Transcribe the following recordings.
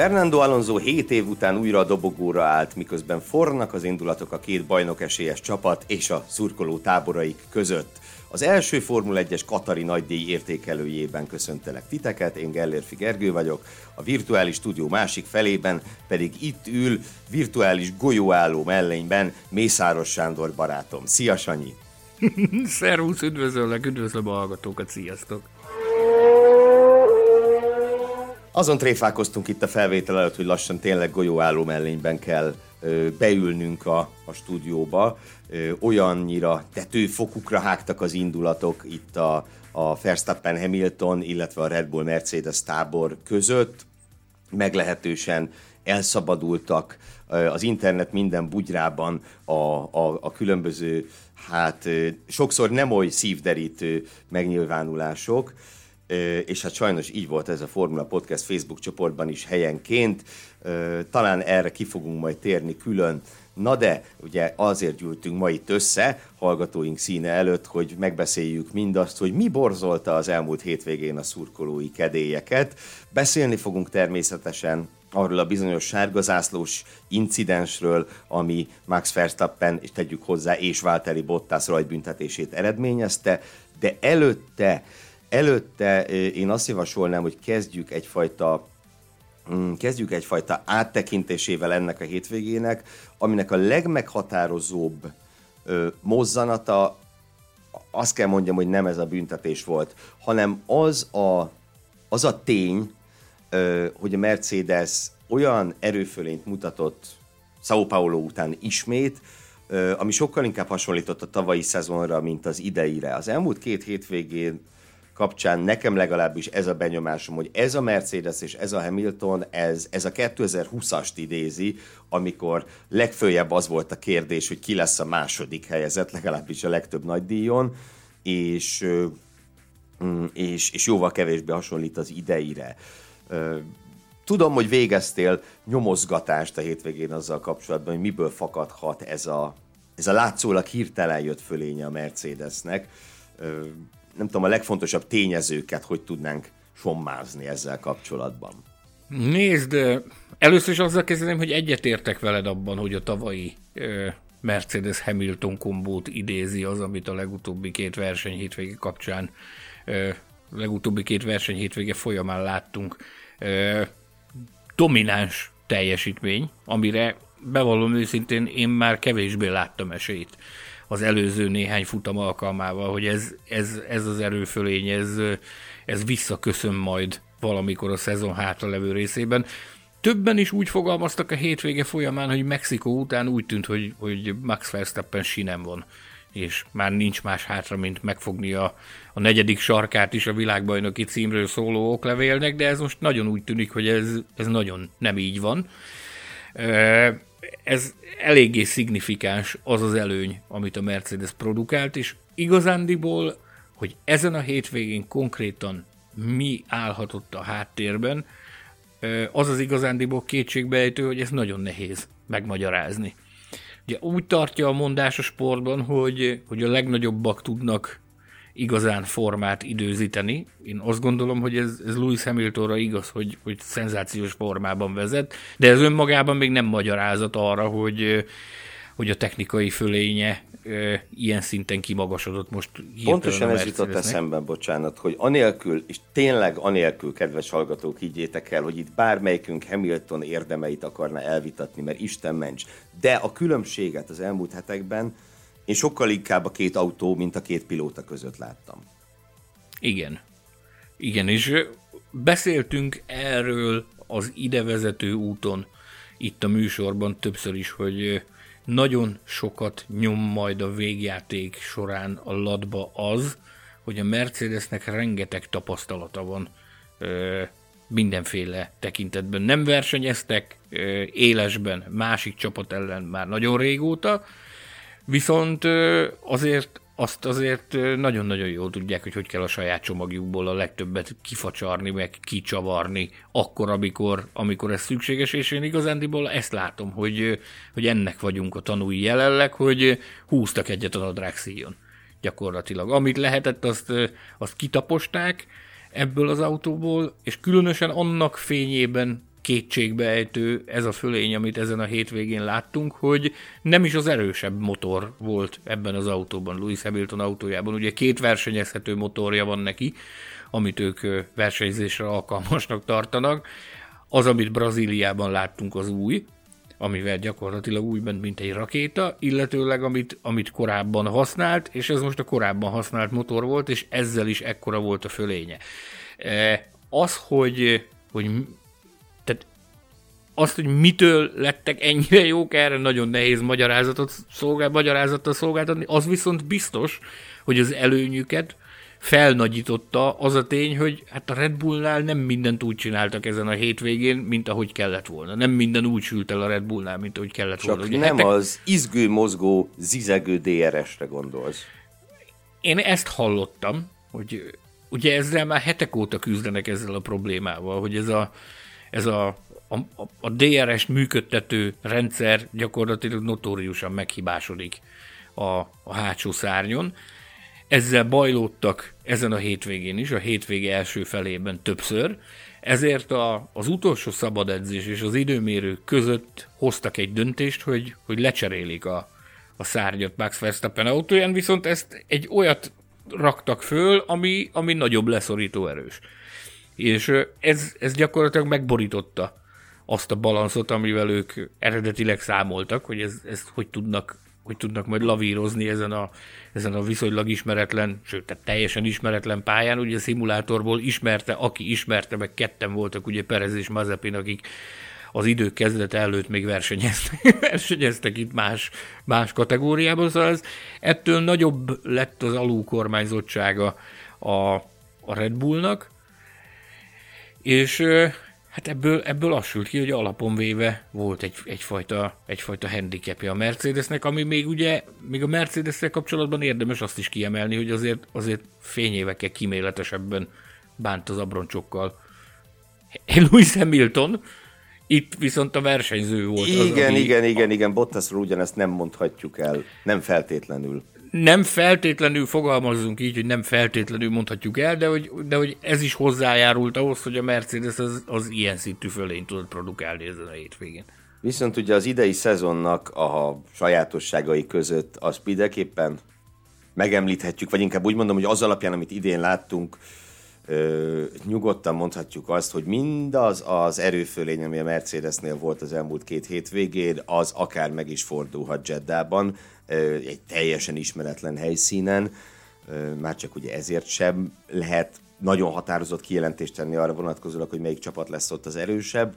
Fernando Alonso 7 év után újra a dobogóra állt, miközben fornak az indulatok a két bajnok esélyes csapat és a szurkoló táboraik között. Az első Formula 1-es Katari nagydíj értékelőjében köszöntelek titeket, én Gellérfi Gergő vagyok, a virtuális stúdió másik felében pedig itt ül virtuális golyóálló mellényben Mészáros Sándor barátom. Szia Sanyi! Szervusz, üdvözöllek, üdvözlöm a hallgatókat, sziasztok! Azon tréfálkoztunk itt a felvétel előtt, hogy lassan tényleg golyóálló mellényben kell ö, beülnünk a, a stúdióba. Ö, olyannyira tetőfokukra hágtak az indulatok itt a, a Verstappen Hamilton, illetve a Red Bull Mercedes tábor között. Meglehetősen elszabadultak az internet minden bugyrában a, a, a különböző, hát sokszor nem oly szívderítő megnyilvánulások és hát sajnos így volt ez a Formula Podcast Facebook csoportban is helyenként. Talán erre ki fogunk majd térni külön. Na de, ugye azért gyűltünk ma itt össze, hallgatóink színe előtt, hogy megbeszéljük mindazt, hogy mi borzolta az elmúlt hétvégén a szurkolói kedélyeket. Beszélni fogunk természetesen arról a bizonyos sárgazászlós incidensről, ami Max Verstappen, és tegyük hozzá, és Valtteri Bottas rajtbüntetését eredményezte, de előtte Előtte én azt javasolnám, hogy kezdjük egyfajta mm, kezdjük egyfajta áttekintésével ennek a hétvégének, aminek a legmeghatározóbb mozzanata, azt kell mondjam, hogy nem ez a büntetés volt, hanem az a, az a tény, hogy a Mercedes olyan erőfölényt mutatott Sao Paulo után ismét, ami sokkal inkább hasonlított a tavalyi szezonra, mint az ideire. Az elmúlt két hétvégén kapcsán nekem legalábbis ez a benyomásom, hogy ez a Mercedes és ez a Hamilton, ez, ez a 2020-ast idézi, amikor legfőjebb az volt a kérdés, hogy ki lesz a második helyezett, legalábbis a legtöbb nagy díjon, és, mm, és, és jóval kevésbé hasonlít az ideire. Tudom, hogy végeztél nyomozgatást a hétvégén azzal kapcsolatban, hogy miből fakadhat ez a, ez a látszólag hirtelen jött fölénye a Mercedesnek nem tudom, a legfontosabb tényezőket hogy tudnánk sommázni ezzel kapcsolatban? Nézd, először is azzal kezdeném, hogy egyetértek veled abban, hogy a tavalyi Mercedes Hamilton kombót idézi az, amit a legutóbbi két verseny hétvége kapcsán, legutóbbi két verseny hétvége folyamán láttunk. Domináns teljesítmény, amire bevallom őszintén, én már kevésbé láttam esélyt az előző néhány futam alkalmával, hogy ez, ez, ez az erőfölény, ez, ez visszaköszön majd valamikor a szezon hátralevő részében. Többen is úgy fogalmaztak a hétvége folyamán, hogy Mexikó után úgy tűnt, hogy, hogy Max Verstappen sinem van, és már nincs más hátra, mint megfogni a, a negyedik sarkát is a világbajnoki címről szóló oklevélnek, de ez most nagyon úgy tűnik, hogy ez, ez nagyon nem így van ez eléggé szignifikáns az az előny, amit a Mercedes produkált, és igazándiból, hogy ezen a hétvégén konkrétan mi állhatott a háttérben, az az igazándiból kétségbejtő, hogy ez nagyon nehéz megmagyarázni. Ugye úgy tartja a mondás a sportban, hogy, hogy a legnagyobbak tudnak igazán formát időzíteni. Én azt gondolom, hogy ez, ez Lewis Hamiltonra igaz, hogy, hogy szenzációs formában vezet, de ez önmagában még nem magyarázat arra, hogy, hogy a technikai fölénye e, ilyen szinten kimagasodott most. Pontosan ez jutott eszembe, bocsánat, hogy anélkül, és tényleg anélkül, kedves hallgatók, higgyétek el, hogy itt bármelyikünk Hamilton érdemeit akarna elvitatni, mert Isten ments. De a különbséget az elmúlt hetekben én sokkal inkább a két autó, mint a két pilóta között láttam. Igen. Igen, és beszéltünk erről az idevezető úton itt a műsorban többször is, hogy nagyon sokat nyom majd a végjáték során a ladba az, hogy a Mercedesnek rengeteg tapasztalata van mindenféle tekintetben nem versenyeztek, élesben másik csapat ellen már nagyon régóta, viszont azért azt azért nagyon-nagyon jól tudják, hogy hogy kell a saját csomagjukból a legtöbbet kifacsarni, meg kicsavarni, akkor, amikor, amikor ez szükséges, és én igazándiból ezt látom, hogy, hogy ennek vagyunk a tanúi jelenleg, hogy húztak egyet a nadrág szíjon gyakorlatilag. Amit lehetett, azt, azt kitaposták ebből az autóból, és különösen annak fényében kétségbeejtő ez a fölény, amit ezen a hétvégén láttunk, hogy nem is az erősebb motor volt ebben az autóban, Lewis Hamilton autójában. Ugye két versenyezhető motorja van neki, amit ők versenyzésre alkalmasnak tartanak. Az, amit Brazíliában láttunk, az új, amivel gyakorlatilag úgy ment, mint egy rakéta, illetőleg amit, amit korábban használt, és ez most a korábban használt motor volt, és ezzel is ekkora volt a fölénye. Az, hogy, hogy azt, hogy mitől lettek ennyire jók, erre nagyon nehéz magyarázatot szolgál, magyarázattal szolgáltatni, az viszont biztos, hogy az előnyüket felnagyította az a tény, hogy hát a Red Bullnál nem mindent úgy csináltak ezen a hétvégén, mint ahogy kellett volna. Nem minden úgy sült el a Red Bullnál, mint ahogy kellett Csak volna. Ugye nem hetek... az izgő, mozgó, zizegő DRS-re gondolsz. Én ezt hallottam, hogy ugye ezzel már hetek óta küzdenek ezzel a problémával, hogy ez a, ez a, a, a DRS működtető rendszer gyakorlatilag notóriusan meghibásodik a, a hátsó szárnyon, ezzel bajlódtak ezen a hétvégén is, a hétvége első felében többször, ezért a, az utolsó szabad edzés és az időmérő között hoztak egy döntést, hogy, hogy lecserélik a, a szárnyat Max Verstappen autóján, viszont ezt egy olyat raktak föl, ami, ami nagyobb leszorító erős. És ez, ez gyakorlatilag megborította azt a balanszot, amivel ők eredetileg számoltak, hogy ez, ezt hogy tudnak hogy tudnak majd lavírozni ezen a, ezen a viszonylag ismeretlen, sőt, tehát teljesen ismeretlen pályán. Ugye a szimulátorból ismerte, aki ismerte, meg ketten voltak, ugye Perez és Mazepin, akik az idők kezdete előtt még versenyeztek, versenyeztek itt más, más kategóriában, szóval ez, ettől nagyobb lett az alulkormányzottsága a, a Red Bullnak, és Hát ebből, ebből az sült ki, hogy alapon véve volt egy, egyfajta, egyfajta handicapja a Mercedesnek, ami még ugye, még a mercedes kapcsolatban érdemes azt is kiemelni, hogy azért, azért fényévekkel kiméletesebben bánt az abroncsokkal. Lewis Hamilton, itt viszont a versenyző volt. Igen, az, ami... igen, igen, igen, Bottasról ugyanezt nem mondhatjuk el, nem feltétlenül nem feltétlenül fogalmazzunk így, hogy nem feltétlenül mondhatjuk el, de hogy, de hogy ez is hozzájárult ahhoz, hogy a Mercedes az, az ilyen szintű fölényt tudott produkálni ezen a hétvégén. Viszont ugye az idei szezonnak a sajátosságai között az mindenképpen megemlíthetjük, vagy inkább úgy mondom, hogy az alapján, amit idén láttunk, ö, nyugodtan mondhatjuk azt, hogy mindaz az erőfölény, ami a Mercedesnél volt az elmúlt két hétvégén, az akár meg is fordulhat Jeddában egy teljesen ismeretlen helyszínen, már csak ugye ezért sem lehet nagyon határozott kijelentést tenni arra vonatkozólag, hogy melyik csapat lesz ott az erősebb.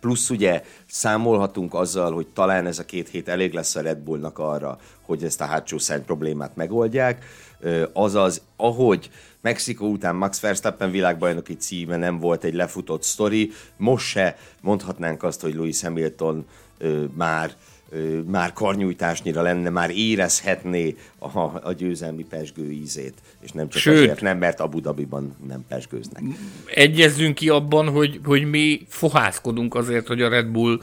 Plusz ugye számolhatunk azzal, hogy talán ez a két hét elég lesz a Red Bullnak arra, hogy ezt a hátsó szárny problémát megoldják. Azaz, ahogy Mexikó után Max Verstappen világbajnoki címe nem volt egy lefutott sztori, most se mondhatnánk azt, hogy Lewis Hamilton már már karnyújtásnyira lenne, már érezhetné a, a győzelmi pesgő ízét, és nem csak Sőt, azért nem, mert Abu Dhabiban nem pesgőznek. Egyezzünk ki abban, hogy, hogy mi fohászkodunk azért, hogy a Red Bull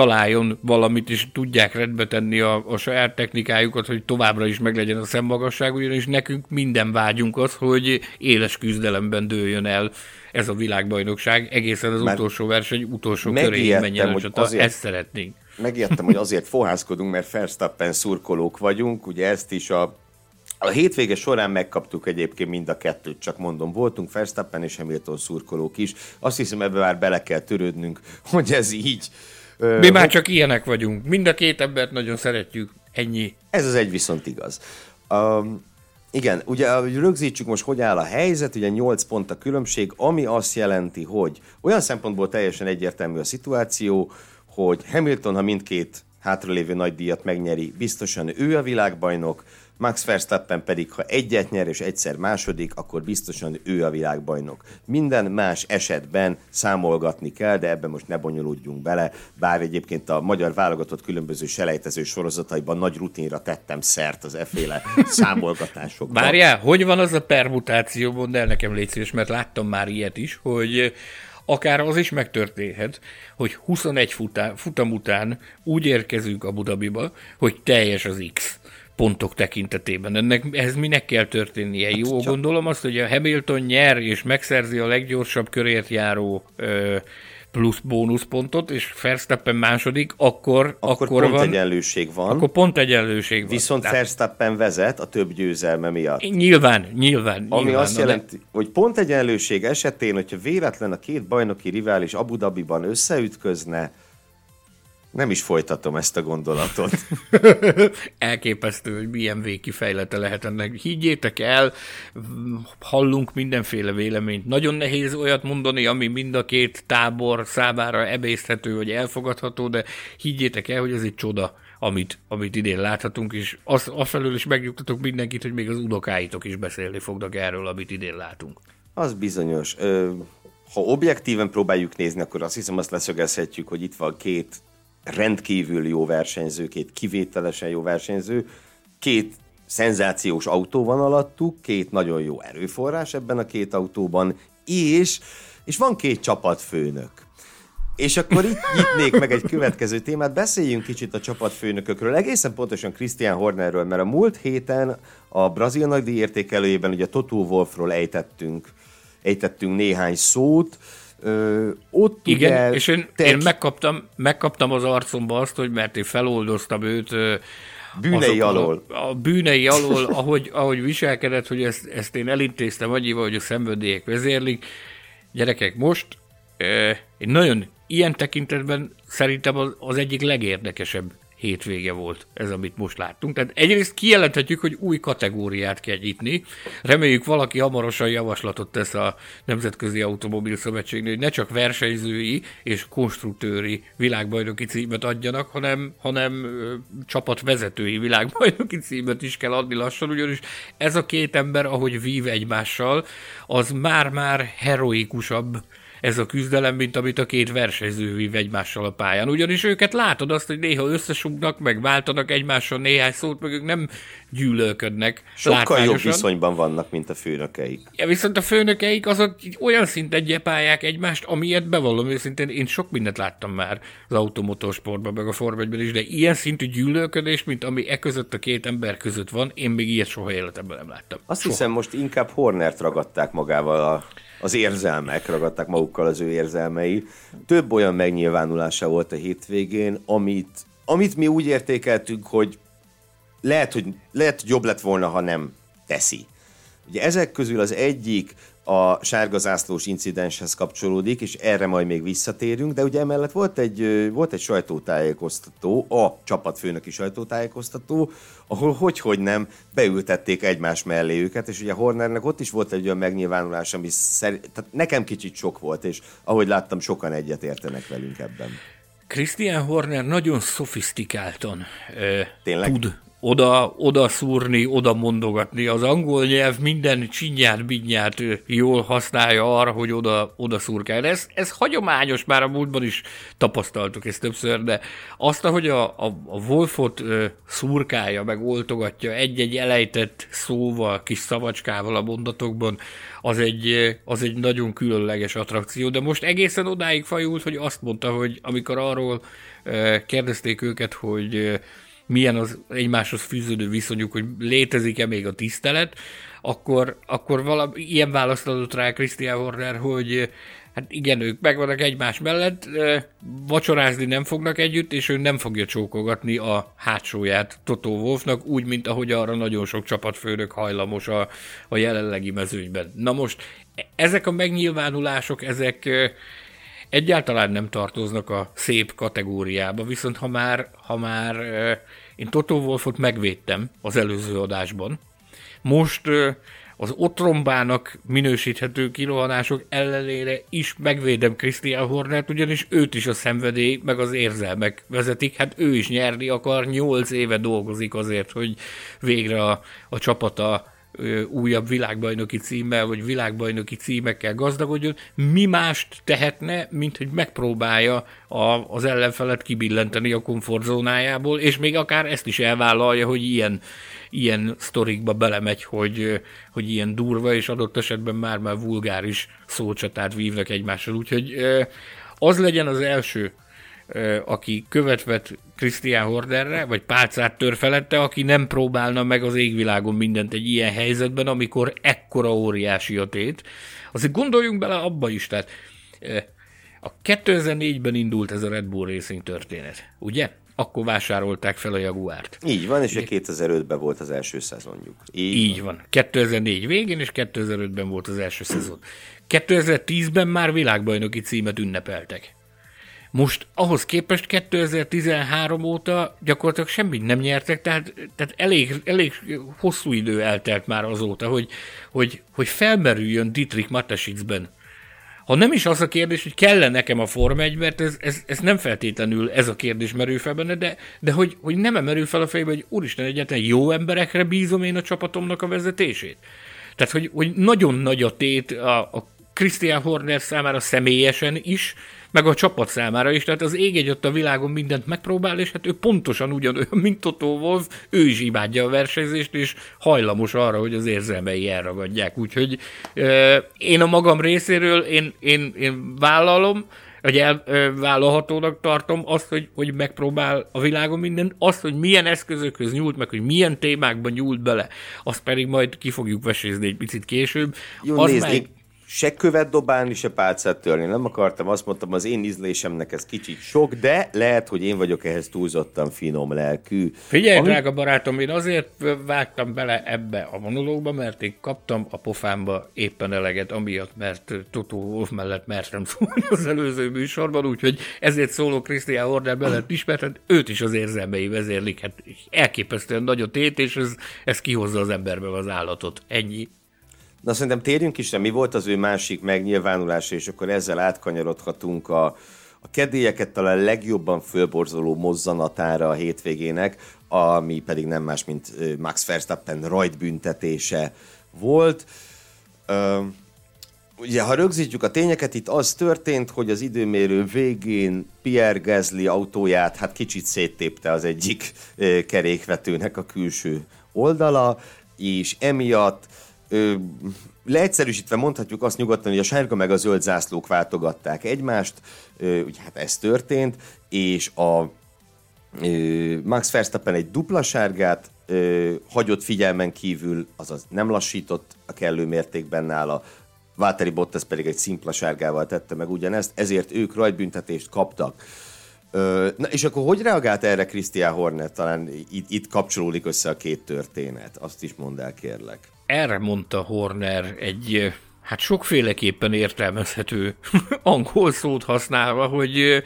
találjon valamit, és tudják rendbe tenni a, a saját technikájukat, hogy továbbra is meglegyen a szemmagasság, ugyanis nekünk minden vágyunk az, hogy éles küzdelemben dőljön el ez a világbajnokság, egészen az Már utolsó verseny utolsó köréig menjen a csata, azért... ezt szeretnénk megértem, hogy azért fohászkodunk, mert Verstappen szurkolók vagyunk, ugye ezt is a a hétvége során megkaptuk egyébként mind a kettőt, csak mondom, voltunk Verstappen és Hamilton szurkolók is. Azt hiszem, ebbe már bele kell törődnünk, hogy ez így. Mi már csak ilyenek vagyunk. Mind a két embert nagyon szeretjük. Ennyi. Ez az egy viszont igaz. Um, igen, ugye rögzítsük most, hogy áll a helyzet, ugye 8 pont a különbség, ami azt jelenti, hogy olyan szempontból teljesen egyértelmű a szituáció, hogy Hamilton, ha mindkét hátralévő nagy díjat megnyeri, biztosan ő a világbajnok, Max Verstappen pedig, ha egyet nyer és egyszer második, akkor biztosan ő a világbajnok. Minden más esetben számolgatni kell, de ebben most ne bonyolódjunk bele, bár egyébként a magyar válogatott különböző selejtező sorozataiban nagy rutinra tettem szert az efféle számolgatásokban. Várjál, hogy van az a permutáció, mondd el nekem légy szíves, mert láttam már ilyet is, hogy akár az is megtörténhet, hogy 21 futá, futam után úgy érkezünk a Budabiba, hogy teljes az X pontok tekintetében. Ennek, ehhez minek kell történnie? Hát Jó, csak... gondolom azt, hogy a Hamilton nyer és megszerzi a leggyorsabb körért járó ö, plusz bónuszpontot, és Verstappen második, akkor, akkor, akkor pont van, egyenlőség van. Akkor pont egyenlőség van. Viszont Tehát... Verstappen vezet a több győzelme miatt. Nyilván, nyilván. Ami nyilván, azt jelenti, de... hogy pont egyenlőség esetén, hogyha véletlen a két bajnoki rivális Abu Dhabiban összeütközne, nem is folytatom ezt a gondolatot. Elképesztő, hogy milyen végkifejlete lehet ennek. Higgyétek el, hallunk mindenféle véleményt. Nagyon nehéz olyat mondani, ami mind a két tábor számára ebészhető vagy elfogadható, de higgyétek el, hogy ez egy csoda, amit, amit idén láthatunk, és az, afelől is megnyugtatok mindenkit, hogy még az unokáitok is beszélni fognak erről, amit idén látunk. Az bizonyos. Ö, ha objektíven próbáljuk nézni, akkor azt hiszem azt leszögezhetjük, hogy itt van két rendkívül jó versenyző, két kivételesen jó versenyző, két szenzációs autó van alattuk, két nagyon jó erőforrás ebben a két autóban, és, és van két csapatfőnök. És akkor itt nyitnék meg egy következő témát, beszéljünk kicsit a csapatfőnökökről, egészen pontosan Christian Hornerről, mert a múlt héten a brazil nagydíj értékelőjében ugye Toto Wolfról ejtettünk, ejtettünk néhány szót, Ö, ott Igen, ugye, és én, te... én megkaptam, megkaptam az arcomba azt, hogy mert én feloldoztam őt bűnei alól. A, a bűnei alól, ahogy, ahogy viselkedett, hogy ezt, ezt én elintéztem annyival, hogy a szenvedélyek vezérlik. Gyerekek, most én nagyon ilyen tekintetben szerintem az, az egyik legérdekesebb hétvége volt ez, amit most láttunk. Tehát egyrészt kijelenthetjük, hogy új kategóriát kell nyitni. Reméljük valaki hamarosan javaslatot tesz a Nemzetközi Automobil Szövetségnél, hogy ne csak versenyzői és konstruktőri világbajnoki címet adjanak, hanem, hanem csapatvezetői világbajnoki címet is kell adni lassan, ugyanis ez a két ember, ahogy vív egymással, az már-már heroikusabb ez a küzdelem, mint amit a két versenyző vív egymással a pályán. Ugyanis őket látod azt, hogy néha összesugnak, meg váltanak egymással néhány szót, meg ők nem gyűlölködnek. Sokkal jobb viszonyban vannak, mint a főnökeik. Ja, viszont a főnökeik azok olyan szinten gyepálják egymást, amilyet bevallom őszintén, én sok mindent láttam már az automotorsportban, meg a Form is, de ilyen szintű gyűlölködés, mint ami e között a két ember között van, én még ilyet soha életemben nem láttam. Azt soha. hiszem, most inkább Hornert ragadták magával a az érzelmek, ragadták magukkal az ő érzelmei. Több olyan megnyilvánulása volt a hétvégén, amit, amit mi úgy értékeltünk, hogy lehet, hogy lehet, hogy jobb lett volna, ha nem teszi. Ugye ezek közül az egyik a sárga zászlós incidenshez kapcsolódik, és erre majd még visszatérünk, de ugye emellett volt egy, volt egy sajtótájékoztató, a csapatfőnöki sajtótájékoztató, ahol hogy-hogy nem beültették egymás mellé őket, és ugye Hornernek ott is volt egy olyan megnyilvánulás, ami szerint, tehát nekem kicsit sok volt, és ahogy láttam, sokan egyet értenek velünk ebben. Christian Horner nagyon szofisztikáltan Tényleg? tud oda, oda szúrni, oda mondogatni. Az angol nyelv minden csinyát, binyát jól használja arra, hogy oda, oda szurkálja. Ez, ez hagyományos, már a múltban is tapasztaltuk ezt többször, de azt, hogy a, a, a Wolfot szurkálja, meg oltogatja egy-egy elejtett szóval, kis szavacskával a mondatokban, az egy, az egy nagyon különleges attrakció, de most egészen odáig fajult, hogy azt mondta, hogy amikor arról kérdezték őket, hogy milyen az egymáshoz fűződő viszonyuk, hogy létezik-e még a tisztelet, akkor, akkor valami, ilyen választ adott rá Christian Horner, hogy hát igen, ők megvannak egymás mellett, vacsorázni nem fognak együtt, és ő nem fogja csókogatni a hátsóját Toto Wolfnak, úgy, mint ahogy arra nagyon sok csapatfőnök hajlamos a, a jelenlegi mezőnyben. Na most ezek a megnyilvánulások, ezek egyáltalán nem tartoznak a szép kategóriába, viszont ha már, ha már én Toto Wolfot megvédtem az előző adásban, most az otrombának minősíthető kirohanások ellenére is megvédem Christian Hornert, ugyanis őt is a szenvedély, meg az érzelmek vezetik. Hát ő is nyerni akar, nyolc éve dolgozik azért, hogy végre a, a csapata újabb világbajnoki címmel, vagy világbajnoki címekkel gazdagodjon, mi mást tehetne, mint hogy megpróbálja a, az ellenfelet kibillenteni a komfortzónájából, és még akár ezt is elvállalja, hogy ilyen, ilyen sztorikba belemegy, hogy, hogy ilyen durva, és adott esetben már-már vulgáris szócsatát vívnak egymással. Úgyhogy az legyen az első aki követvet Christian Horderre, vagy pálcát tör felette, aki nem próbálna meg az égvilágon mindent egy ilyen helyzetben, amikor ekkora óriási a tét. Azért gondoljunk bele abba is, tehát a 2004-ben indult ez a Red Bull Racing történet, ugye? Akkor vásárolták fel a Jaguárt. Így van, és 2005-ben volt az első szezonjuk. Így, Így van. van. 2004 végén, és 2005-ben volt az első szezon. 2010-ben már világbajnoki címet ünnepeltek. Most ahhoz képest 2013 óta gyakorlatilag semmit nem nyertek, tehát, tehát elég, elég hosszú idő eltelt már azóta, hogy, hogy, hogy felmerüljön Dietrich Matesicsben. Ha nem is az a kérdés, hogy kell nekem a Form 1, mert ez, ez, ez, nem feltétlenül ez a kérdés merül fel benne, de, de hogy, hogy nem merül fel a fejbe, hogy úristen, egyetlen jó emberekre bízom én a csapatomnak a vezetését. Tehát, hogy, hogy nagyon nagy a tét a, a Christian Horner számára személyesen is, meg a csapat számára is. Tehát az ég egy ott a világon mindent megpróbál, és hát ő pontosan ugyanolyan, mint Toto Wolf, ő is imádja a versenyzést, és hajlamos arra, hogy az érzelmei elragadják. Úgyhogy euh, én a magam részéről, én, én, én vállalom, hogy elvállalhatónak tartom azt, hogy, hogy megpróbál a világon minden, azt, hogy milyen eszközökhöz nyúlt, meg hogy milyen témákban nyúlt bele, azt pedig majd ki fogjuk vesézni egy picit később. Jó, az nézd, meg se követ dobálni, se pálcát törni. Nem akartam, azt mondtam, az én ízlésemnek ez kicsit sok, de lehet, hogy én vagyok ehhez túlzottan finom lelkű. Figyelj, Ami... drága barátom, én azért vágtam bele ebbe a monológba, mert én kaptam a pofámba éppen eleget, amiatt, mert Totó Wolf mellett mertem szólni az előző műsorban, úgyhogy ezért szóló Krisztián Horner mellett ismert, hát őt is az érzelmei vezérlik, hát elképesztően nagy a tét, és ez, ez kihozza az emberből az állatot. Ennyi. Na szerintem térjünk is, mi volt az ő másik megnyilvánulása, és akkor ezzel átkanyarodhatunk a, a kedélyeket talán legjobban fölborzoló mozzanatára a hétvégének, ami pedig nem más, mint Max Verstappen rajtbüntetése volt. Uh, ugye, ha rögzítjük a tényeket, itt az történt, hogy az időmérő végén Pierre Gasly autóját hát kicsit széttépte az egyik kerékvetőnek a külső oldala, és emiatt ö, leegyszerűsítve mondhatjuk azt nyugodtan, hogy a sárga meg a zöld zászlók váltogatták egymást, ö, ugye hát ez történt, és a ö, Max Verstappen egy dupla sárgát ö, hagyott figyelmen kívül, azaz nem lassított a kellő mértékben nála, Válteri Bottas pedig egy szimpla sárgával tette meg ugyanezt, ezért ők rajtbüntetést kaptak. Ö, na és akkor hogy reagált erre Christian Horner? Talán itt, itt kapcsolódik össze a két történet. Azt is mondd el, kérlek erre mondta Horner egy hát sokféleképpen értelmezhető angol szót használva, hogy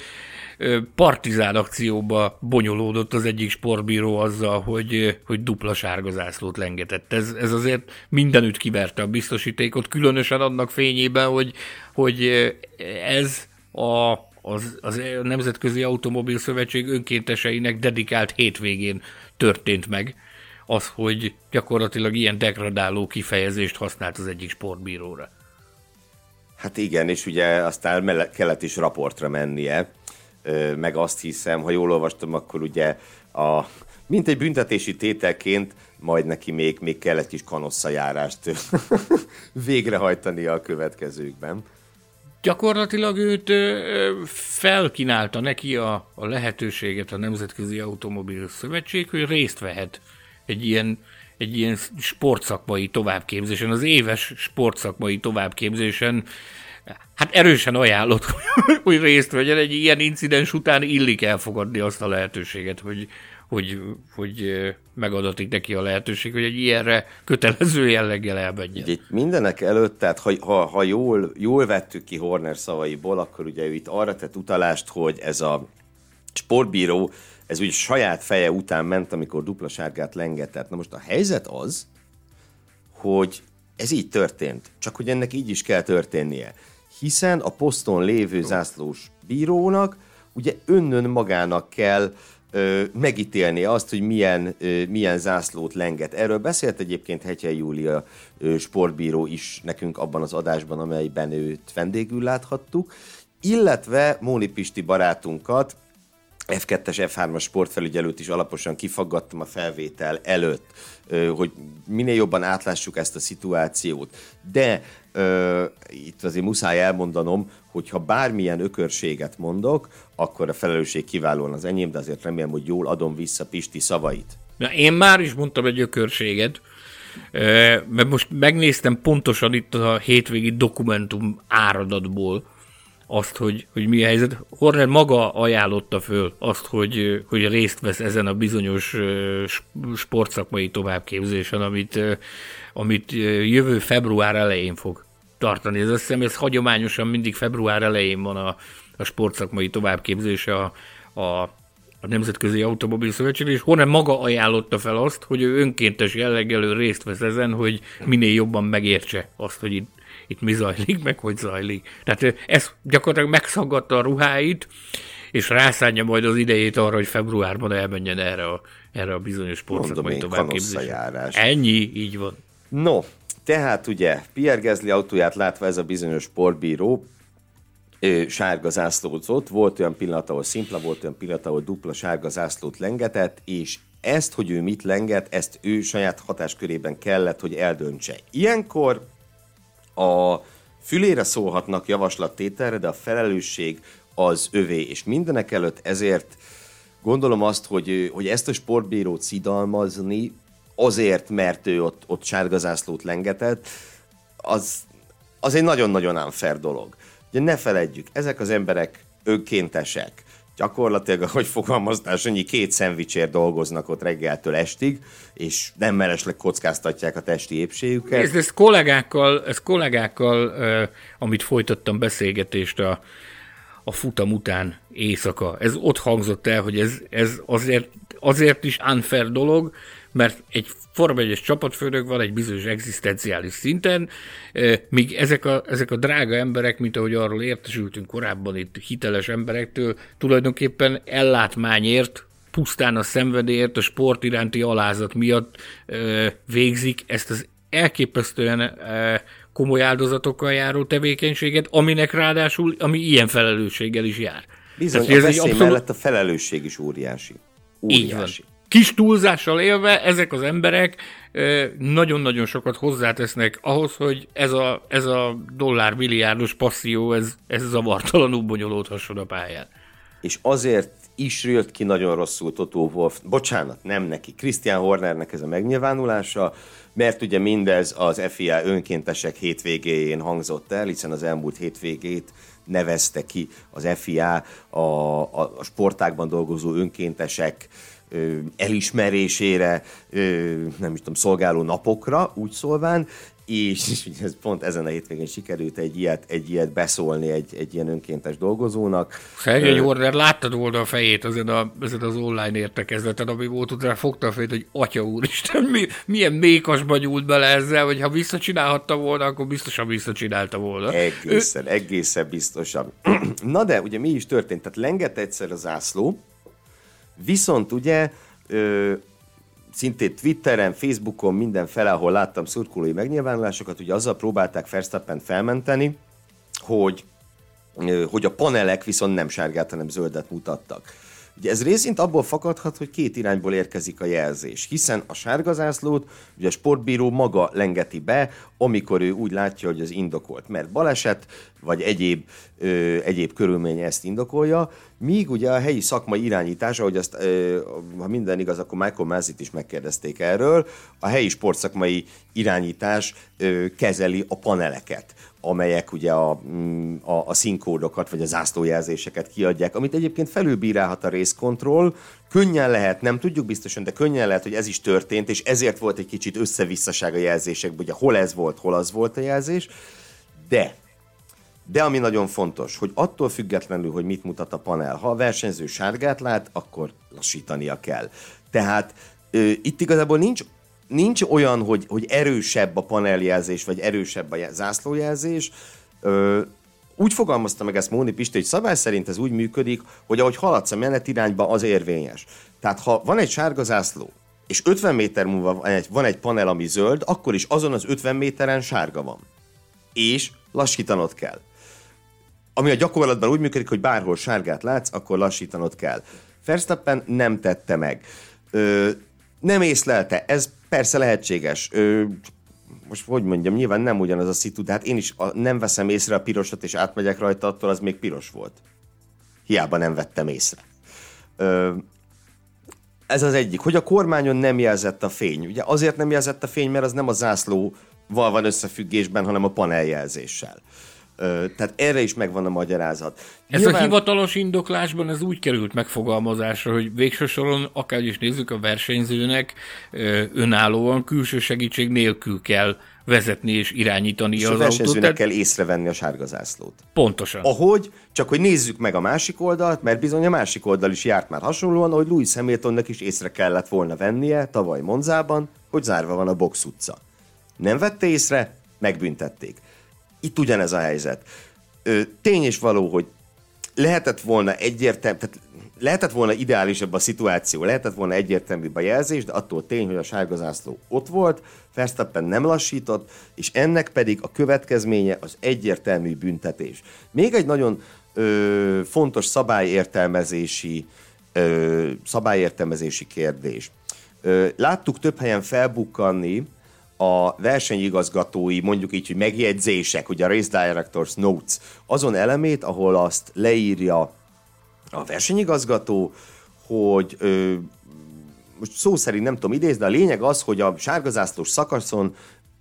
partizán akcióba bonyolódott az egyik sportbíró azzal, hogy, hogy dupla sárga zászlót lengetett. Ez, ez azért mindenütt kiverte a biztosítékot, különösen annak fényében, hogy, hogy ez a, az, az Nemzetközi Automobil Szövetség önkénteseinek dedikált hétvégén történt meg az, hogy gyakorlatilag ilyen degradáló kifejezést használt az egyik sportbíróra. Hát igen, és ugye aztán kellett is raportra mennie, meg azt hiszem, ha jól olvastam, akkor ugye a, mint egy büntetési tételként majd neki még, még kell egy kis kanosszajárást végrehajtani a következőkben. Gyakorlatilag őt felkínálta neki a, a lehetőséget a Nemzetközi Automobil Szövetség, hogy részt vehet egy ilyen, egy ilyen sportszakmai továbbképzésen, az éves sportszakmai továbbképzésen hát erősen ajánlott, hogy részt vegyen. Egy ilyen incidens után illik elfogadni azt a lehetőséget, hogy, hogy, hogy megadatik neki a lehetőség, hogy egy ilyenre kötelező jelleggel elmenjen. Itt mindenek előtt, tehát ha, ha, ha jól, jól vettük ki Horner szavaiból, akkor ugye ő itt arra tett utalást, hogy ez a sportbíró ez úgy saját feje után ment, amikor dupla sárgát lengetett. Na most a helyzet az, hogy Ez így történt, csak hogy ennek így is kell történnie. Hiszen a poszton lévő zászlós bírónak ugye önnön magának kell ö, megítélni azt, hogy milyen, ö, milyen zászlót lenget. Erről beszélt egyébként Hegyei Júlia ö, sportbíró is nekünk abban az adásban, amelyben őt vendégül láthattuk, illetve Móni Pisti barátunkat, F2-es, F3-as sportfelügyelőt is alaposan kifaggattam a felvétel előtt, hogy minél jobban átlássuk ezt a szituációt. De itt azért muszáj elmondanom, hogy ha bármilyen ökörséget mondok, akkor a felelősség kiválóan az enyém, de azért remélem, hogy jól adom vissza Pisti szavait. Na, én már is mondtam egy ökörséget, mert most megnéztem pontosan itt a hétvégi dokumentum áradatból, azt, hogy, hogy mi a helyzet. Horner maga ajánlotta föl azt, hogy, hogy részt vesz ezen a bizonyos sportszakmai továbbképzésen, amit, amit jövő február elején fog tartani. Ez azt hiszem, ez hagyományosan mindig február elején van a, a sportszakmai továbbképzése a, a, a Nemzetközi Automobil Szövetség, és Horner maga ajánlotta fel azt, hogy ő önkéntes jelleggel részt vesz ezen, hogy minél jobban megértse azt, hogy itt itt mi zajlik, meg hogy zajlik. Tehát ez gyakorlatilag megszaggatta a ruháit, és rászánja majd az idejét arra, hogy februárban elmenjen erre a, erre a bizonyos sportszakmai továbbképzésre. Ennyi, így van. No, tehát ugye Pierre Gezli autóját látva ez a bizonyos sportbíró ő, sárga zászlózott, volt olyan pillanat, ahol szimpla, volt olyan pillanat, ahol dupla sárga zászlót lengetett, és ezt, hogy ő mit lenget, ezt ő saját hatáskörében kellett, hogy eldöntse. Ilyenkor a fülére szólhatnak javaslattételre, de a felelősség az övé, és mindenek előtt ezért gondolom azt, hogy, hogy ezt a sportbírót szidalmazni azért, mert ő ott, ott sárgazászlót lengetett, az, az egy nagyon-nagyon unfair dolog. Ugye ne feledjük, ezek az emberek önkéntesek, gyakorlatilag, ahogy fogalmaztás, annyi két szendvicsért dolgoznak ott reggeltől estig, és nem meresleg kockáztatják a testi épségüket. Ez, ez kollégákkal, ez kollégákkal uh, amit folytattam beszélgetést a, a futam után éjszaka, ez ott hangzott el, hogy ez, ez azért, azért is unfair dolog, mert egy Forma 1 csapatfőnök van egy bizonyos egzisztenciális szinten, míg ezek a, ezek a drága emberek, mint ahogy arról értesültünk korábban itt hiteles emberektől, tulajdonképpen ellátmányért, pusztán a szenvedélyért, a sport iránti alázat miatt végzik ezt az elképesztően komoly áldozatokkal járó tevékenységet, aminek ráadásul, ami ilyen felelősséggel is jár. Bizony, Tehát, a veszély abszolút... mellett a felelősség is óriási. óriási. Így van kis túlzással élve ezek az emberek nagyon-nagyon sokat hozzátesznek ahhoz, hogy ez a, ez a dollár milliárdos passzió, ez, ez zavartalanul bonyolódhasson a pályán. És azért is jött ki nagyon rosszul Totó Wolf, bocsánat, nem neki, Christian Hornernek ez a megnyilvánulása, mert ugye mindez az FIA önkéntesek hétvégéjén hangzott el, hiszen az elmúlt hétvégét nevezte ki az FIA a, a, a sportákban dolgozó önkéntesek elismerésére, nem is tudom, szolgáló napokra, úgy szólván, és, és ez pont ezen a hétvégén sikerült egy ilyet, egy ilyet beszólni egy, egy ilyen önkéntes dolgozónak. Szegény Order, láttad volna a fejét ezen, a, ezen az online értekezleten, ami volt, utána fogta a fejét, hogy atya úristen, mi, milyen mékasba nyúlt bele ezzel, hogy ha visszacsinálhatta volna, akkor biztosan visszacsinálta volna. Egészen, ő... egészen biztosan. Na de, ugye mi is történt? Tehát lengett egyszer az zászló, Viszont ugye ö, szintén Twitteren, Facebookon, mindenfele, ahol láttam szurkolói megnyilvánulásokat, ugye azzal próbálták Verstappen felmenteni, hogy, hogy a panelek viszont nem sárgát, hanem zöldet mutattak. Ugye ez részint abból fakadhat, hogy két irányból érkezik a jelzés, hiszen a sárgazászlót ugye a sportbíró maga lengeti be, amikor ő úgy látja, hogy az indokolt, mert baleset vagy egyéb, ö, egyéb körülmény ezt indokolja, míg ugye a helyi szakmai irányítás, ahogy azt, ö, ha minden igaz, akkor Michael Mazit is megkérdezték erről, a helyi sportszakmai irányítás ö, kezeli a paneleket amelyek ugye a, mm, a, a színkódokat vagy a zászlójelzéseket kiadják, amit egyébként felülbírálhat a részkontroll. Könnyen lehet, nem tudjuk biztosan, de könnyen lehet, hogy ez is történt, és ezért volt egy kicsit összevisszaság a jelzésekben, ugye hol ez volt, hol az volt a jelzés. De de ami nagyon fontos, hogy attól függetlenül, hogy mit mutat a panel, ha a versenyző sárgát lát, akkor lassítania kell. Tehát ö, itt igazából nincs nincs olyan, hogy, hogy erősebb a paneljelzés, vagy erősebb a zászlójelzés. Ö, úgy fogalmazta meg ezt Móni Pisti, hogy szabály szerint ez úgy működik, hogy ahogy haladsz a menetirányba, az érvényes. Tehát ha van egy sárga zászló, és 50 méter múlva van egy, van egy panel, ami zöld, akkor is azon az 50 méteren sárga van. És lassítanod kell. Ami a gyakorlatban úgy működik, hogy bárhol sárgát látsz, akkor lassítanod kell. Verstappen nem tette meg. Ö, nem észlelte. Ez persze lehetséges. Ö, most hogy mondjam, nyilván nem ugyanaz a szitu, de hát én is a, nem veszem észre a pirosat, és átmegyek rajta, attól az még piros volt. Hiába nem vettem észre. Ö, ez az egyik, hogy a kormányon nem jelzett a fény. Ugye azért nem jelzett a fény, mert az nem a zászlóval van összefüggésben, hanem a paneljelzéssel. Tehát erre is megvan a magyarázat. Ez Nyilván... a hivatalos indoklásban ez úgy került megfogalmazásra, hogy végső soron, akár is nézzük, a versenyzőnek önállóan külső segítség nélkül kell vezetni és irányítani és az a versenyzőnek autót. kell észrevenni a sárga zászlót. Pontosan. Ahogy, csak hogy nézzük meg a másik oldalt, mert bizony a másik oldal is járt már hasonlóan, hogy Louis Hamiltonnak is észre kellett volna vennie tavaly Monzában, hogy zárva van a box utca. Nem vette észre, megbüntették. Itt ugyanez a helyzet. Ö, tény és való, hogy lehetett volna egyértelmű, tehát lehetett volna ideálisabb a szituáció, lehetett volna egyértelműbb a jelzés, de attól tény, hogy a sárga zászló ott volt, Verstappen nem lassított, és ennek pedig a következménye az egyértelmű büntetés. Még egy nagyon ö, fontos szabályértelmezési, ö, szabályértelmezési kérdés. Ö, láttuk több helyen felbukkanni a versenyigazgatói, mondjuk így, hogy megjegyzések, ugye a Race Directors Notes, azon elemét, ahol azt leírja a versenyigazgató, hogy ö, most szó szerint nem tudom idézni, de a lényeg az, hogy a sárgazászlós szakaszon